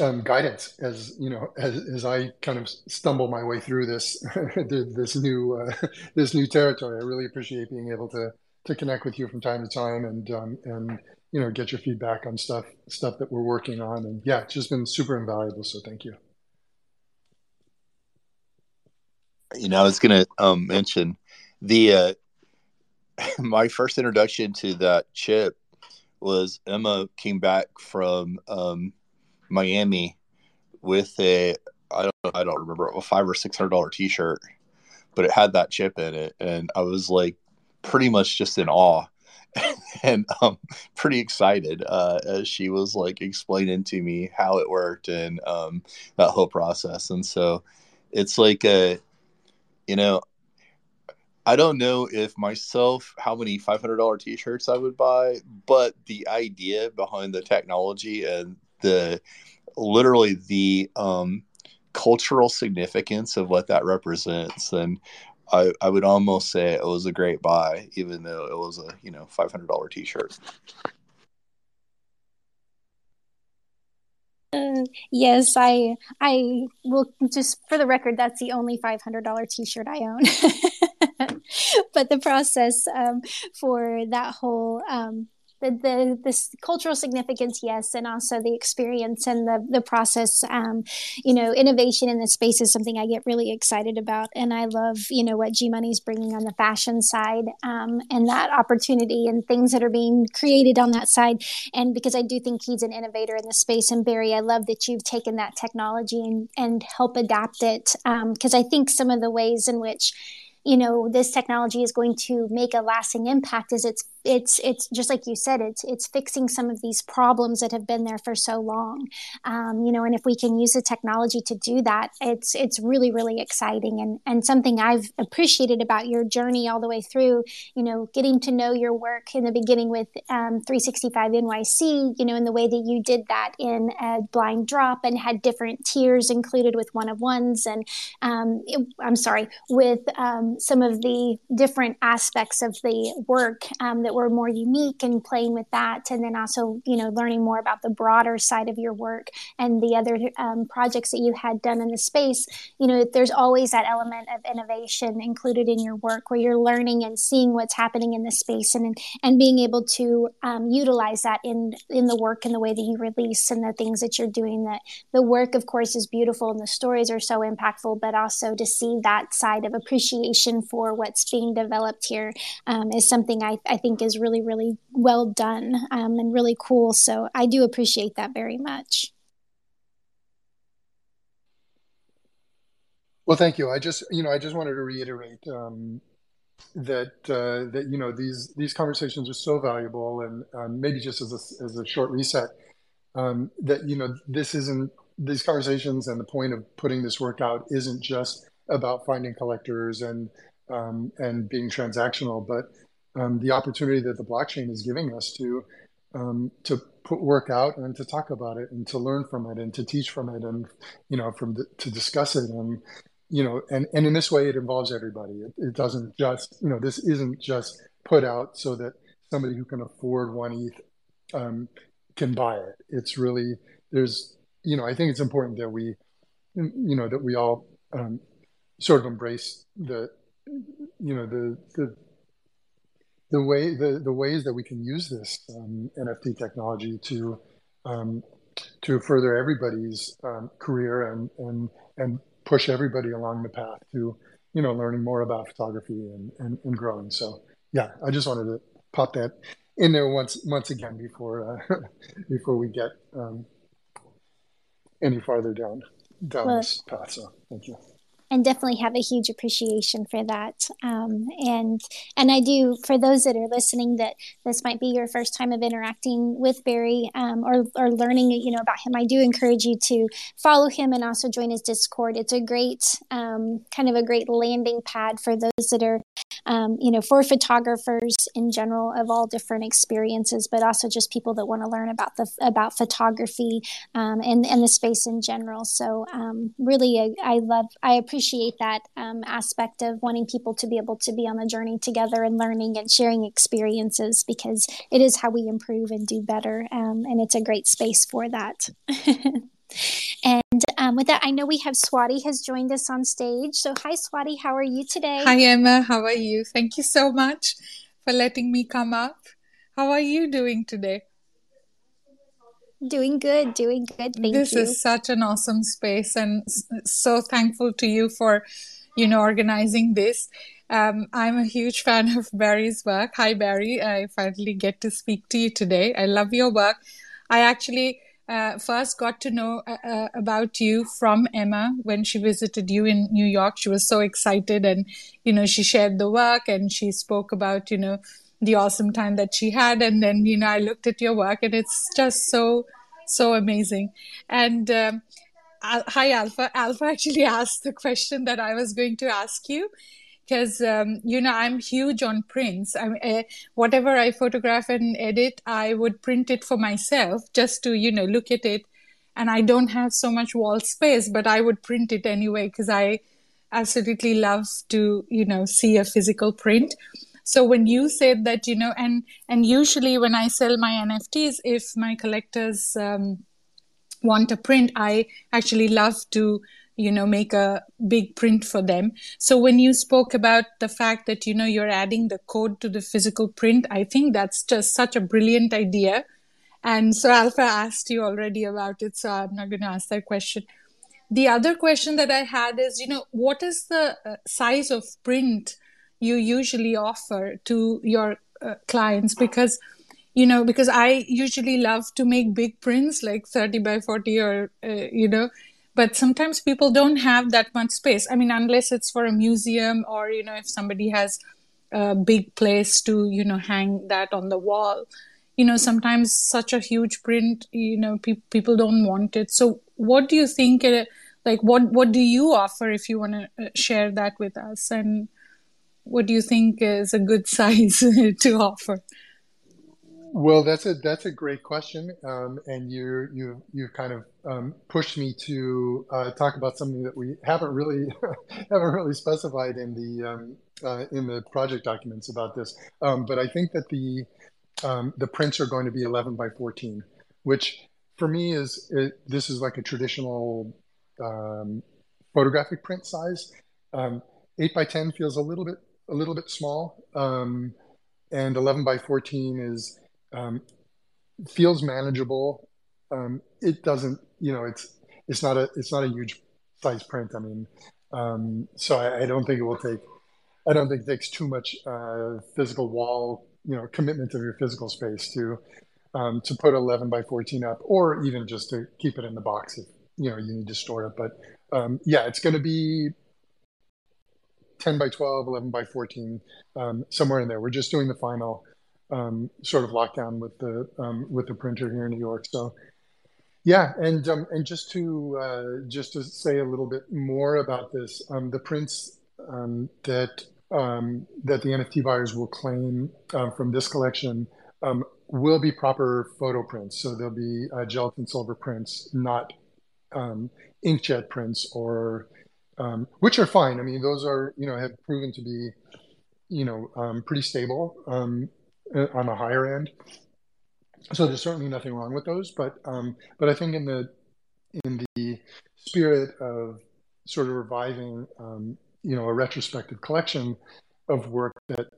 um, guidance as you know as, as I kind of stumble my way through this [laughs] this new uh, [laughs] this new territory. I really appreciate being able to to connect with you from time to time and um, and you know get your feedback on stuff stuff that we're working on. And yeah, it's just been super invaluable. So thank you. you know, I was going to um, mention the uh, [laughs] my first introduction to that chip was Emma came back from um, Miami with a I don't I don't remember a five or six hundred dollar T shirt, but it had that chip in it, and I was like pretty much just in awe. [laughs] and um, pretty excited uh, as she was like explaining to me how it worked and um, that whole process. And so it's like a, you know, I don't know if myself how many five hundred dollar t shirts I would buy, but the idea behind the technology and the literally the um, cultural significance of what that represents, and I, I would almost say it was a great buy, even though it was a you know five hundred dollar t shirt. Uh, yes, I I will just for the record, that's the only five hundred dollar T-shirt I own. [laughs] but the process um, for that whole um, the, the this cultural significance, yes, and also the experience and the the process. Um, you know, innovation in the space is something I get really excited about, and I love you know what G Money's bringing on the fashion side um, and that opportunity and things that are being created on that side. And because I do think he's an innovator in the space, and Barry, I love that you've taken that technology and and help adapt it because um, I think some of the ways in which you know this technology is going to make a lasting impact is it's it's it's just like you said it's it's fixing some of these problems that have been there for so long. Um, you know and if we can use the technology to do that it's it's really really exciting. And and something i've appreciated about your journey all the way through you know getting to know your work in the beginning with um, 365 nyc you know in the way that you did that in a blind drop and had different tiers included with one of ones and um, it, i'm sorry with um, some of the different aspects of the work um, that that were more unique and playing with that and then also you know learning more about the broader side of your work and the other um, projects that you had done in the space. You know there's always that element of innovation included in your work where you're learning and seeing what's happening in the space and and being able to um, utilize that in in the work and the way that you release and the things that you're doing that the work of course is beautiful and the stories are so impactful but also to see that side of appreciation for what's being developed here um, is something I, I think is really, really well done um, and really cool. So I do appreciate that very much. Well, thank you. I just, you know, I just wanted to reiterate um, that uh, that you know these these conversations are so valuable, and um, maybe just as a, as a short reset, um, that you know this isn't these conversations, and the point of putting this work out isn't just about finding collectors and um, and being transactional, but um, the opportunity that the blockchain is giving us to um, to put work out and to talk about it and to learn from it and to teach from it and you know from the, to discuss it and you know and and in this way it involves everybody. It, it doesn't just you know this isn't just put out so that somebody who can afford one ETH um, can buy it. It's really there's you know I think it's important that we you know that we all um, sort of embrace the you know the the the way the, the ways that we can use this um, NFT technology to um, to further everybody's um, career and and and push everybody along the path to you know learning more about photography and, and, and growing. So yeah, I just wanted to pop that in there once once again before uh, [laughs] before we get um, any farther down down well, this path. So thank you and definitely have a huge appreciation for that. Um, and and I do for those that are listening that this might be your first time of interacting with Barry um, or or learning you know about him. I do encourage you to follow him and also join his Discord. It's a great um, kind of a great landing pad for those that are um, you know for photographers in general of all different experiences, but also just people that want to learn about the about photography um, and and the space in general. So um, really, I, I love I appreciate appreciate that um, aspect of wanting people to be able to be on the journey together and learning and sharing experiences because it is how we improve and do better. Um, and it's a great space for that. [laughs] and um, with that, I know we have Swati has joined us on stage. So, hi, Swati, how are you today? Hi, Emma. How are you? Thank you so much for letting me come up. How are you doing today? Doing good, doing good. Thank this you. This is such an awesome space, and so thankful to you for, you know, organizing this. Um, I'm a huge fan of Barry's work. Hi, Barry. I finally get to speak to you today. I love your work. I actually uh, first got to know uh, uh about you from Emma when she visited you in New York. She was so excited, and you know, she shared the work and she spoke about, you know, the awesome time that she had. And then, you know, I looked at your work and it's just so, so amazing. And um, hi, Alpha. Alpha [laughs] actually asked the question that I was going to ask you because um, you know I'm huge on prints. I uh, whatever I photograph and edit, I would print it for myself just to you know look at it. And I don't have so much wall space, but I would print it anyway because I absolutely love to you know see a physical print. So when you said that you know, and and usually when I sell my NFTs, if my collectors um, want a print, I actually love to you know make a big print for them. So when you spoke about the fact that you know you're adding the code to the physical print i think that's just such a brilliant idea. And so alpha asked you already about it so i'm not going to ask that question. The other question that i had is you know what is the uh, size of print you usually offer to your uh, clients because you know because i usually love to make big prints like 30 by 40 or uh, you know but sometimes people don't have that much space. I mean unless it's for a museum or you know if somebody has a big place to you know hang that on the wall. You know sometimes such a huge print you know pe- people don't want it. So what do you think like what what do you offer if you want to uh, share that with us? And what do you think is a good [laughs] size [laughs] to offer well, that's a that's a great question, um, and you you you've kind of um, pushed me to uh, talk about something that we haven't really [laughs] haven't really specified in the um, uh, in the project documents about this. Um, but I think that the um, the prints are going to be 11 by 14, which for me is it, this is like a traditional um, photographic print size. Eight by 10 feels a little bit a little bit small, and 11 by 14 is um, feels manageable. Um, it doesn't, you know, it's it's not a it's not a huge size print. I mean, um, so I, I, don't think it will take. I don't think it takes too much uh, physical wall, you know, commitment of your physical space to um, to put 11 by 14 up, or even just to keep it in the box if you know you need to store it. But um, yeah, it's going to be 10 by 12, 11 by 14, um, somewhere in there. We're just doing the final um, sort of lockdown with the um, with the printer here in New York. So yeah, and um, and just to uh, just to say a little bit more about this, um, the prints um, that that the NFT buyers will claim from this collection will be proper photo prints. So they'll be uh, gelatin silver prints, not inkjet prints or which are fine. I mean, those are you know have proven to be you know pretty stable uh, on the higher end. So there's certainly nothing wrong with those, but um, but I think in the in the spirit of sort of reviving, um, you know, a retrospective collection of work that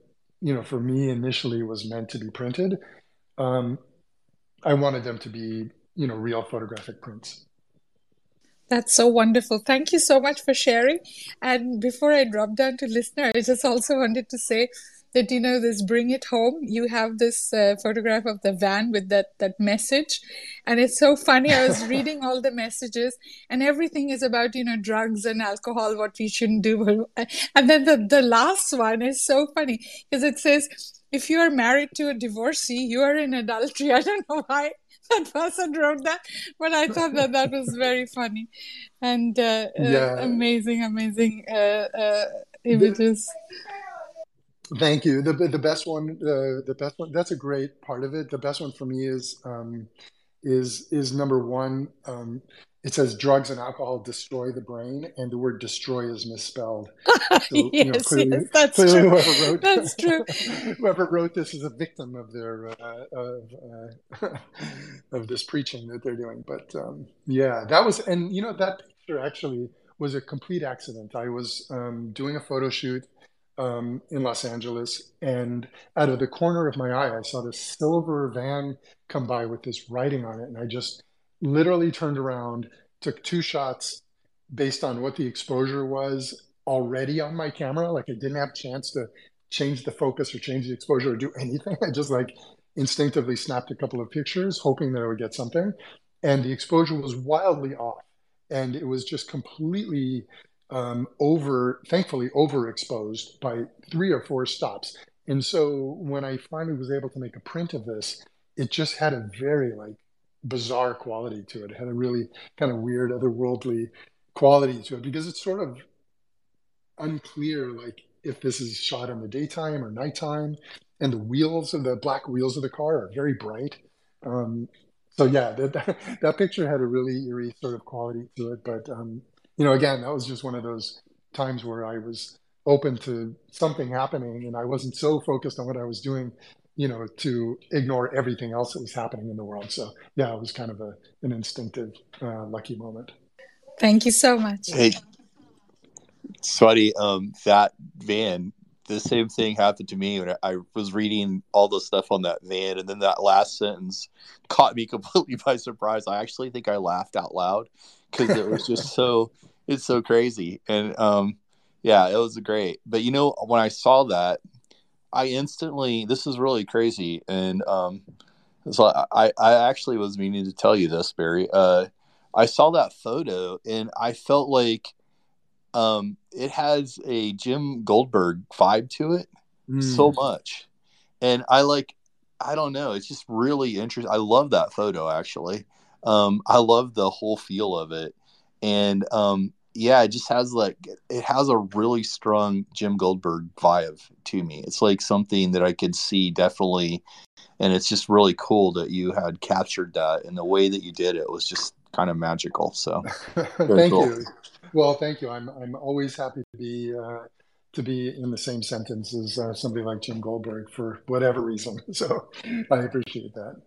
you know for me initially was meant to be printed, um, I wanted them to be you know real photographic prints. That's so wonderful. Thank you so much for sharing. And before I drop down to listener, I just also wanted to say that you know this bring it home you have this uh, photograph of the van with that that message. And it's so funny. I was [laughs] reading all the messages and everything is about you know drugs and alcohol what we shouldn't do. [laughs] And then the, the last one is so funny because it says if you are married to a divorcee you are in adultery. [laughs] I don't know why [laughs] that person wrote that but i thought that that was very funny and uh, uh yeah. uh, amazing amazing uh, uh, images Thank you. The the best one, uh, the best one. That's a great part of it. The best one for me is um, is is number one. Um, it says drugs and alcohol destroy the brain, and the word destroy is misspelled. [laughs] So, yes, you know, clearly, yes, that's clearly true. Whoever wrote, [laughs] that's true. [laughs] whoever wrote this is a victim of their uh, of uh, of this preaching that they're doing. But um, yeah, that was, and you know, that picture actually was a complete accident. I was um, doing a photo shoot um, in Los Angeles, and out of the corner of my eye, I saw this silver van come by with this writing on it, and I just literally turned around, took two shots based on what the exposure was already on my camera. Like I didn't have a chance to change the focus or change the exposure or do anything. [laughs] I just like instinctively snapped a couple of pictures, hoping that I would get something, and the exposure was wildly off, and it was just completely um, over, thankfully, overexposed by three or four stops. And so when I finally was able to make a print of this, it just had a very like bizarre quality to it. It had a really kind of weird, otherworldly quality to it because it's sort of unclear, like if this is shot in the daytime or nighttime. And the wheels of the black wheels of the car are very bright. Um, so yeah, that, that, that picture had a really eerie sort of quality to it. But um, you know, again, that was just one of those times where I was open to something happening, and I wasn't so focused on what I was doing, you know, to ignore everything else that was happening in the world. So yeah, it was kind of a an instinctive, uh, lucky moment. Thank you so much. Hey, Swati, um, that van the same thing happened to me when I was reading all the stuff on that van, and then that last sentence caught me [laughs] completely by surprise. I actually think I laughed out loud because it was just so it's so crazy, and um, yeah, it was great. But you know, when I saw that, I instantly this is really crazy, and um, so I I actually was meaning to tell you this, Barry. Uh, I saw that photo, and I felt like um, it has a Jim Goldberg vibe to it mm. so much. And I like, I don't know, it's just really interesting. I love that photo actually. Um, I love the whole feel of it. And um, yeah, it just has like, it has a really strong Jim Goldberg vibe to me. It's like something that I could see definitely. And it's just really cool that you had captured that and the way that you did it was just kind of magical. So [laughs] thank cool. you. Well, thank you. I'm I'm always happy to be uh, to be in the same sentence as uh, somebody like Jim Goldberg for whatever reason. [laughs] So I appreciate that.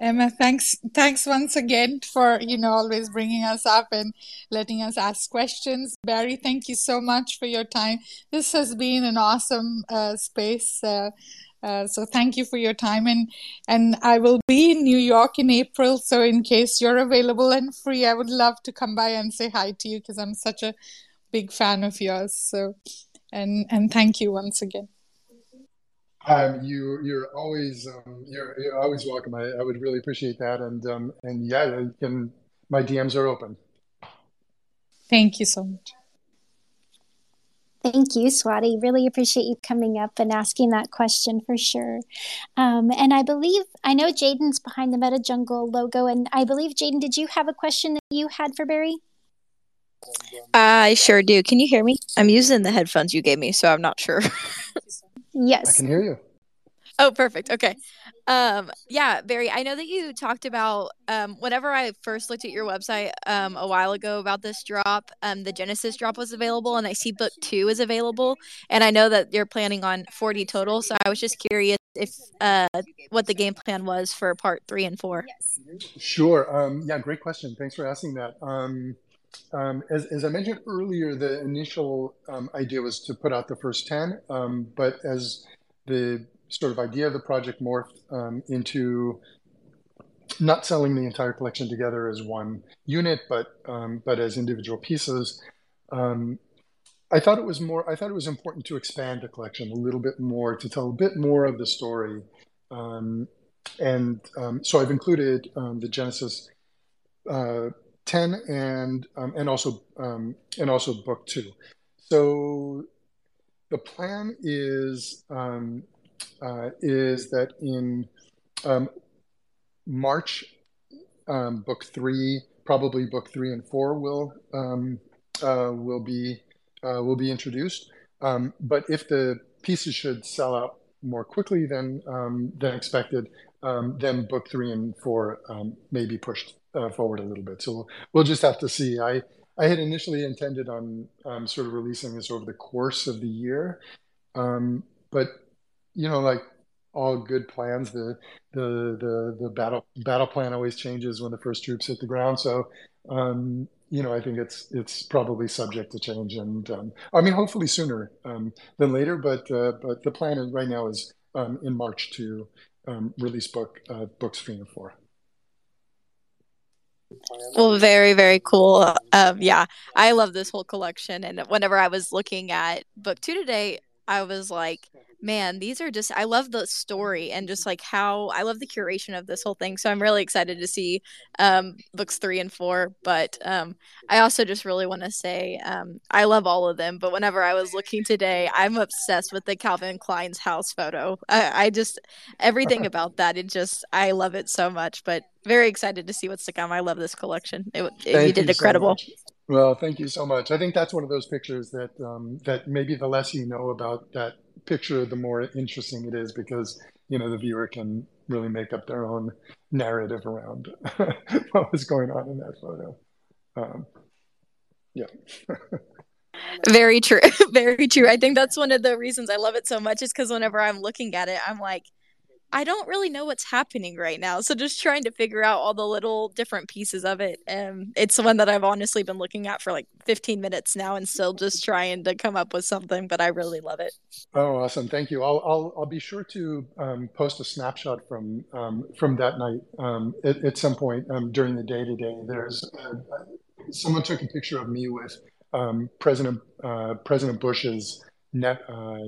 Emma, thanks thanks once again for you know always bringing us up and letting us ask questions. Barry, thank you so much for your time. This has been an awesome uh, space. Uh, uh, so thank you for your time and and I will be in New York in April. So in case you're available and free, I would love to come by and say hi to you because I'm such a big fan of yours. So and and thank you once again. Um, you you're always um, you're, you're always welcome. I, I would really appreciate that. And um, and yeah, you can my DMs are open. Thank you so much. Thank you, Swati. Really appreciate you coming up and asking that question for sure. Um, and I believe, I know Jaden's behind the MetaJungle logo, and I believe, Jaden, did you have a question that you had for Barry? I sure do. Can you hear me? I'm using the headphones you gave me, so I'm not sure. Yes. I can hear you. Oh, perfect. Okay. Um, yeah, Barry, I know that you talked about um, whenever I first looked at your website um, a while ago about this drop, um, the Genesis drop was available, and I see book two is available. And I know that you're planning on 40 total. So I was just curious if uh, what the game plan was for part three and four. Sure. Um, yeah, great question. Thanks for asking that. Um, um, as, as, I mentioned earlier, the initial um, idea was to put out the first 10, um, but as the sort of idea of the project morphed um, into not selling the entire collection together as one unit, but um, but as individual pieces. Um, I thought it was more. I thought it was important to expand the collection a little bit more to tell a bit more of the story, and so I've included the Genesis uh, ten and and also and also book two. So the plan is um, uh, is that in um, March, um, book three, probably book three and four will um, uh, will be uh, will be introduced. Um, but if the pieces should sell out more quickly than um, than expected, um, then book three and four may be pushed uh, forward a little bit. So we'll, just have to see. I I had initially intended on sort of releasing this over the course of the year, but you know, like all good plans, the the the the battle battle plan always changes when the first troops hit the ground. So, um, you know, I think it's it's probably subject to change, and um, I mean, hopefully sooner um, than later. But uh, but the plan right now is um, in March to um, release book uh, books three and four. Well, very, very cool. Um, yeah, I love this whole collection. And whenever I was looking at book two today, I was like, man, these are just I love the story and just like how I love the curation of this whole thing. So I'm really excited to see um, books three and four. But um, I also just really want to say um, I love all of them. But whenever I was looking today, I'm obsessed with the Calvin Klein's house photo. I, I just everything [laughs] about that. It just I love it so much. But very excited to see what's to come. I love this collection. It, it you did incredible. So well, thank you so much. I think that's one of those pictures that um, that maybe the less you know about that picture, the more interesting it is because you know the viewer can really make up their own narrative around [laughs] what was going on in that photo. Um, yeah. [laughs] Very true. [laughs] Very true. I think that's one of the reasons I love it so much is because whenever I'm looking at it, I'm like, I don't really know what's happening right now. So just trying to figure out all the little different pieces of it. Um, it's one that I've honestly been looking at for like 15 minutes now and still just trying to come up with something, but I really love it. Oh, awesome. Thank you. I'll, I'll, I'll be sure to um, post a snapshot from, um, from that night um, at, at, some point um, during the day today. There's uh, someone took a picture of me with um, President, uh, President Bush's uh,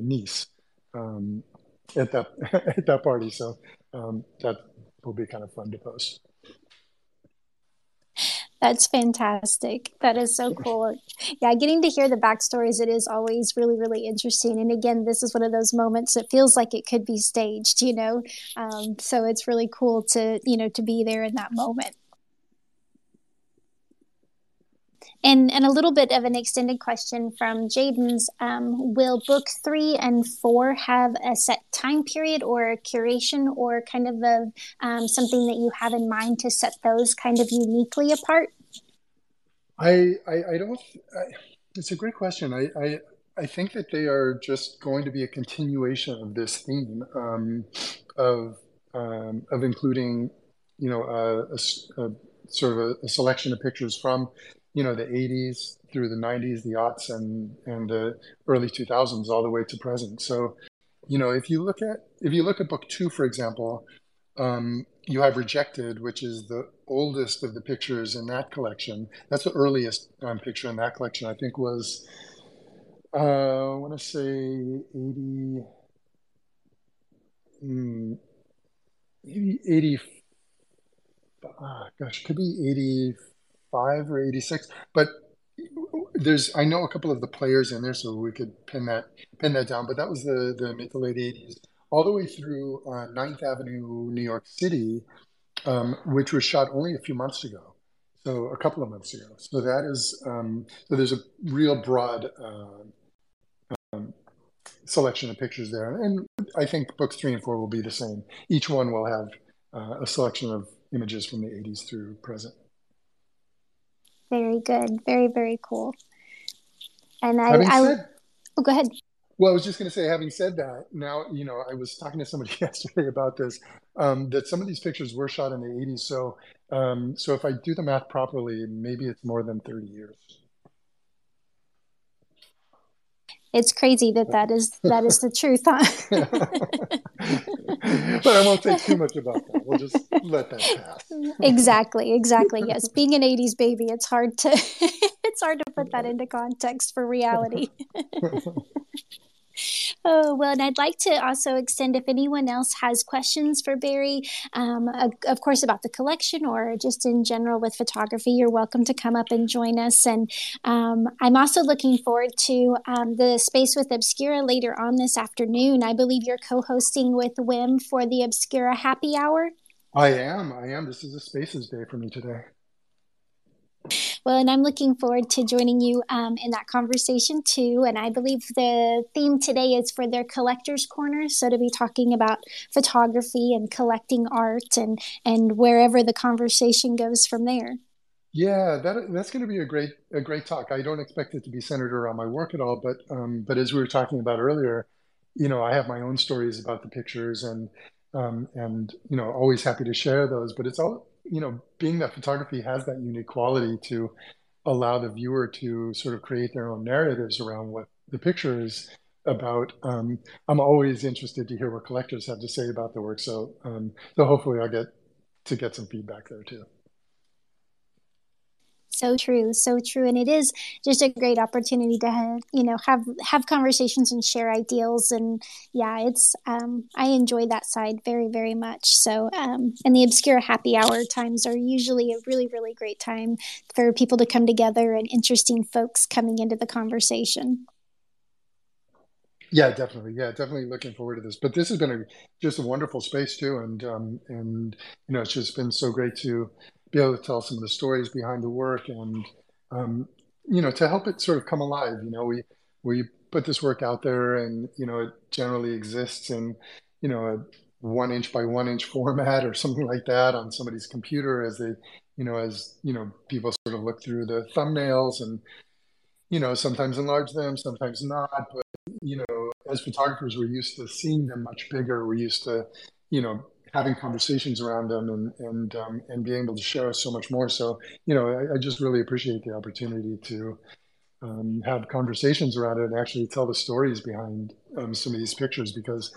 niece. Um, at that [laughs] at that party. So um, that will be kind of fun to post. That's fantastic. That is so cool. Yeah, getting to hear the backstories, it is always really, really interesting. And again, this is one of those moments that feels like it could be staged, you know? Um, so it's really cool to, you know, to be there in that moment. And, and a little bit of an extended question from Jaden's um, Will book three and four have a set time period or a curation or kind of a, um, something that you have in mind to set those kind of uniquely apart? I, I, I don't, I, it's a great question. I, I, I think that they are just going to be a continuation of this theme um, of, um, of including, you know, a, a, a sort of a, a, selection of pictures from you know the 80s through the 90s the aughts and and the early 2000s all the way to present. So you know if you look at if you look at book two for example um, you have rejected which is the oldest of the pictures in that collection. That's the earliest um, picture in that collection i think was uh, i want to say 80 mm, maybe 80 ah, gosh could be 80 85 or 86 but there's i know a couple of the players in there so we could pin that pin that down but that was the the mid to late 80s all the way through uh, 9th avenue new york city um, which was shot only a few months ago. So a couple of months ago. So that is um, so there's a real broad uh, selection of pictures there. And i think books three and four will be the same. Each one will have uh, a selection of images from the 80s through present very good. Very, very cool. And I, I said, oh, go ahead. Well, I was just going to say, having said that, now, you know, I was talking to somebody [laughs] yesterday about this, um, that some of these pictures were shot in the 80s. So, um, so if I do the math properly, maybe it's more than 30 years. It's crazy that that is that is the truth huh? [laughs] But i won't say too much about that. We'll just let that pass. Exactly exactly yes. Being an 80s baby it's hard to [laughs] it's hard to put that into context for reality [laughs] Oh, well, and I'd like to also extend if anyone else has questions for Barry, um, of course, about the collection or just in general with photography, you're welcome to come up and join us. And um, I'm also looking forward to um, the Space with Obscura later on this afternoon. I believe you're co hosting with Wim for the Obscura Happy Hour. I am. I am. This is a Spaces day for me today. Well, and I'm looking forward to joining you um, in that conversation too. And I believe the theme today is for their collectors corner. So to be talking about photography and collecting art and and wherever the conversation goes from there. Yeah, that that's going to be a great a great talk. I don't expect it to be centered around my work at all, but um, but as we were talking about earlier, you know, I have my own stories about the pictures and um, and you know, always happy to share those. But it's all you know, being that photography has that unique quality to allow the viewer to sort of create their own narratives around what the picture is about. Um, I'm always interested to hear what collectors have to say about the work. So, um, so hopefully I'll get to get some feedback there too. So true, so true, and it is just a great opportunity to have, you know have have conversations and share ideals, and yeah, it's um, I enjoy that side very very much. So, um, and the Obscura happy hour times are usually a really really great time for people to come together and interesting folks coming into the conversation. Yeah, definitely. Yeah, definitely looking forward to this. But this has been a just a wonderful space too, and um, and you know it's just been so great to be able to tell some of the stories behind the work and um, you know to help it sort of come alive you know we we put this work out there and you know it generally exists in you know a one inch by one inch [laughs] format or something like that on somebody's computer as they you know as you know people sort of look through the thumbnails and you know sometimes enlarge them sometimes not but you know as photographers we're used to seeing them much bigger. We're used to you know having conversations around them and and um, and being able to share so much more. So you know, I, I just really appreciate the opportunity to um, have conversations around it and actually tell the stories behind um, some of these pictures because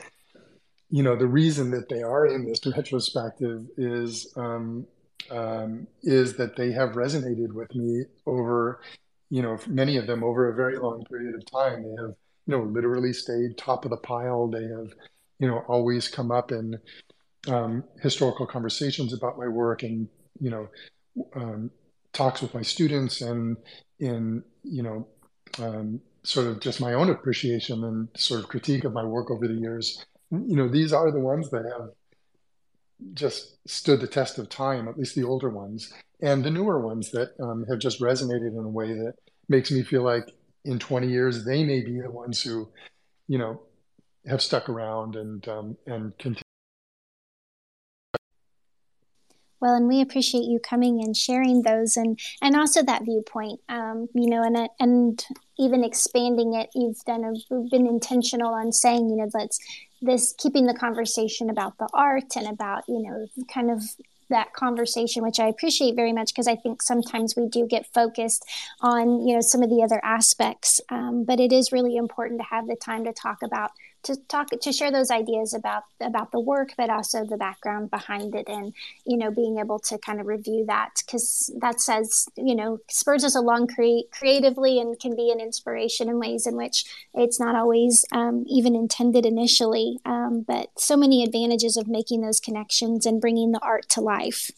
you know the reason that they are in this retrospective is um, um, is that they have resonated with me over you know many of them over a very long period of time. They have you know literally stayed top of the pile. They have you know always come up and um, historical conversations about my work and you know um, talks with my students and in you know um, sort of just my own appreciation and sort of critique of my work over the years. You know these are the ones that have just stood the test of time at least the older ones. And the newer ones that um, have just resonated in a way that makes me feel like in 20 years they may be the ones who you know have stuck around and um, and continue Well, and we appreciate you coming and sharing those, and and also that viewpoint, um, you know, and and even expanding it. You've done a, been intentional on saying, you know, let's this keeping the conversation about the art and about you know kind of that conversation, which I appreciate very much because I think sometimes we do get focused on you know some of the other aspects, um, but it is really important to have the time to talk about to talk to share those ideas about about the work but also the background behind it and you know being able to kind of review that. Because that says you know spurs us along cre- creatively and can be an inspiration in ways in which it's not always um, even intended initially. Um, but so many advantages of making those connections and bringing the art to life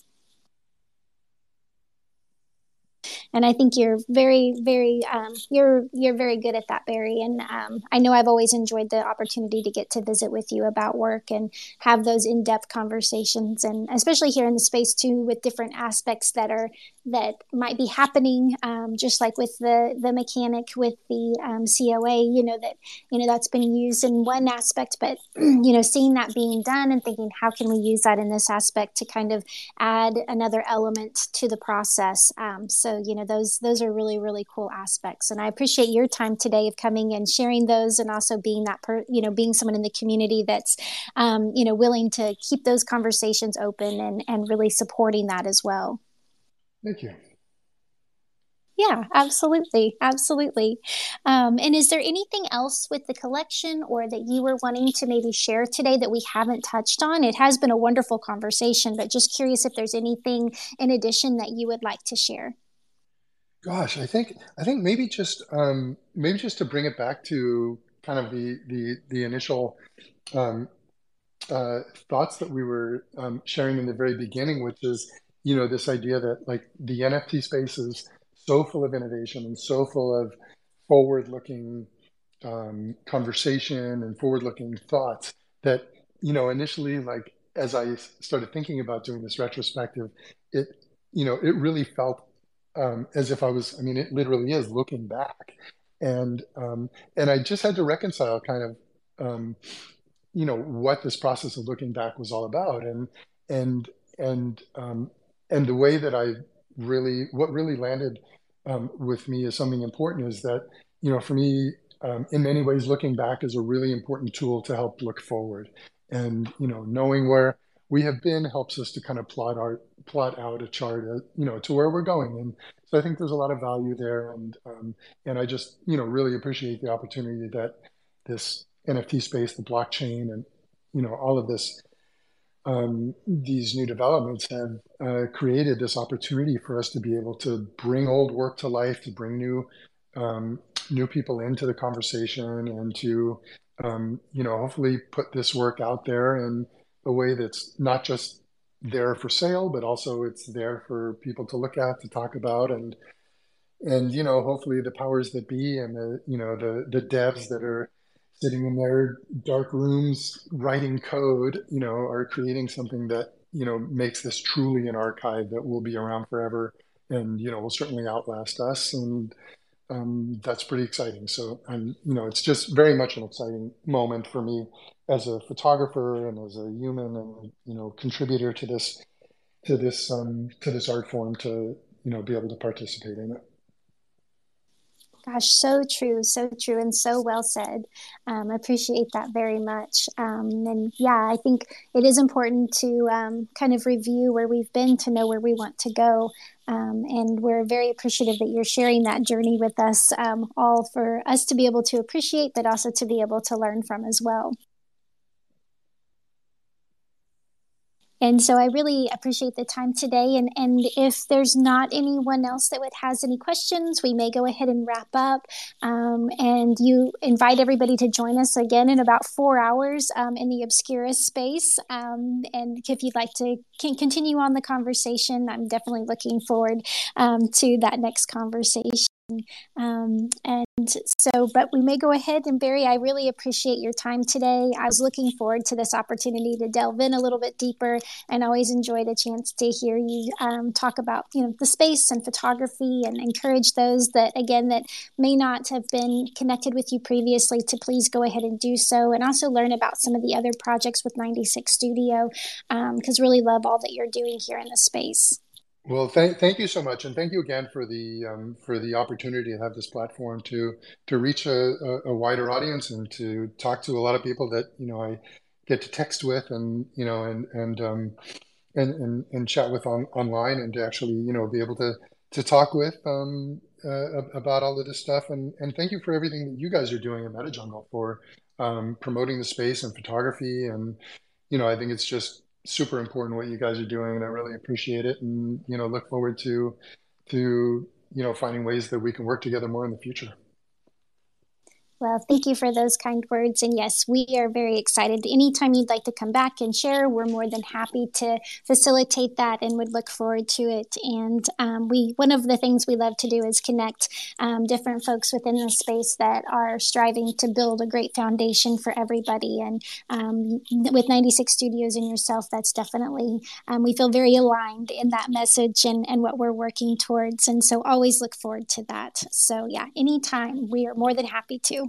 and I think you're very, very, um, you're you're very good at that, Barry. And um, I know I've always enjoyed the opportunity to get to visit with you about work and have those in-depth conversations, and especially here in the space too, with different aspects that are that might be happening, um, just like with the the mechanic with the um, COA. You know that you know that's been used in one aspect, but [clears throat] you know seeing that being done and thinking how can we use that in this aspect to kind of add another element to the process. Um, so you know those those are really really cool aspects and i appreciate your time today of coming and sharing those and also being that per you know being someone in the community that's um, you know willing to keep those conversations open and and really supporting that as well thank you yeah, absolutely. Absolutely. Um, and is there anything else with the collection or that you were wanting to maybe share today that we haven't touched on? It has been a wonderful conversation, but just curious if there's anything in addition that you would like to share. Gosh, I think I think maybe just um, maybe just to bring it back to kind of the the the initial um, uh, thoughts that we were um, sharing in the very beginning, which is you know this idea that like the NFT space is so full of innovation and so full of forward-looking um, conversation and forward-looking thoughts that you know initially like as I started thinking about doing this retrospective, it you know it really felt um, as if I was, I mean, it literally is looking back. And, um, and I just had to reconcile kind of, um, you know, what this process of looking back was all about. And, and, and, um, and the way that I really, what really landed um, with me is something important is that, you know, for me, um, in many ways, looking back is a really important tool to help look forward. And, you know, knowing where, we have been helps us to kind of plot our plot out a chart, uh, you know, to where we're going. And so I think there's a lot of value there. And um, and I just you know really appreciate the opportunity that this NFT space, the blockchain, and you know all of this um, these new developments have uh, created this opportunity for us to be able to bring old work to life, to bring new um, new people into the conversation, and to um, you know hopefully put this work out there in a way that's not just there for sale, but also it's there for people to look at, to talk about, and and you know hopefully the powers that be and the you know the the devs that are sitting in their dark rooms writing code, you know, are creating something that, you know, makes this truly an archive that will be around forever and, you know, will certainly outlast us. And um, that's pretty exciting. So, and, you know, it's just very much an exciting moment for me as a photographer and as a human and, you know, contributor to this, to this, um, to this art form to, you know, be able to participate in it. Gosh, so true, so true, and so well said. Um, I appreciate that very much. Um, and yeah, I think it is important to um, kind of review where we've been to know where we want to go. Um, and we're very appreciative that you're sharing that journey with us, um, all for us to be able to appreciate, but also to be able to learn from as well. And so I really appreciate the time today. And, and if there's not anyone else that would, has any questions, we may go ahead and wrap up. Um, and you invite everybody to join us again in about four hours um, in the Obscura space. Um, and if you'd like to continue on the conversation, I'm definitely looking forward um, to that next conversation. Um, and so, but we may go ahead and Barry, I really appreciate your time today. I was looking forward to this opportunity to delve in a little bit deeper and always enjoyed a chance to hear you um, talk about, you know, the space and photography and encourage those that, again, that may not have been connected with you previously to please go ahead and do so. And also learn about some of the other projects with 96 Studio because um, really love all that you're doing here in the space. Well, thank thank you so much, and thank you again for the um, for the opportunity to have this platform to to reach a, a, wider audience and to talk to a lot of people that you know I get to text with and you know and and um, and, and, and chat with on online and to actually you know be able to to talk with um, uh, about all of this stuff. And and thank you for everything that you guys are doing at MetaJungle for um, promoting the space and photography. And you know I think it's just super important what you guys are doing, and I really appreciate it. And you know, look forward to to you know finding ways that we can work together more in the future. Well, thank you for those kind words. And yes, we are very excited. Anytime you'd like to come back and share, we're more than happy to facilitate that and would look forward to it. And um, we, one of the things we love to do is connect um, different folks within the space that are striving to build a great foundation for everybody. And um, with 96 Studios and yourself, that's definitely, um, we feel very aligned in that message and, and what we're working towards. And so always look forward to that. So, yeah, anytime we are more than happy to.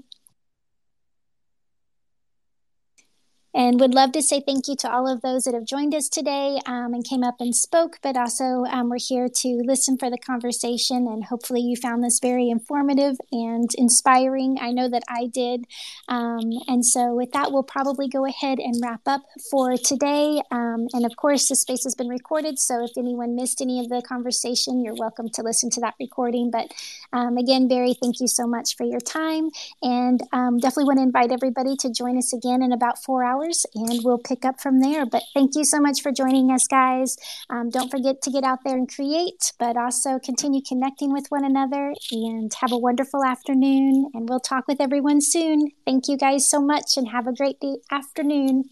And would love to say thank you to all of those that have joined us today um, and came up and spoke, but also um, we're here to listen for the conversation. And hopefully, you found this very informative and inspiring. I know that I did. Um, and so, with that, we'll probably go ahead and wrap up for today. Um, and of course, the space has been recorded. So, if anyone missed any of the conversation, you're welcome to listen to that recording. But um, again, Barry, thank you so much for your time. And um, definitely want to invite everybody to join us again in about four hours hours and we'll pick up from there. But thank you so much for joining us, guys. Um, don't forget to get out there and create, but also continue connecting with one another and have a wonderful afternoon. And we'll talk with everyone soon. Thank you guys so much and have a great day, afternoon.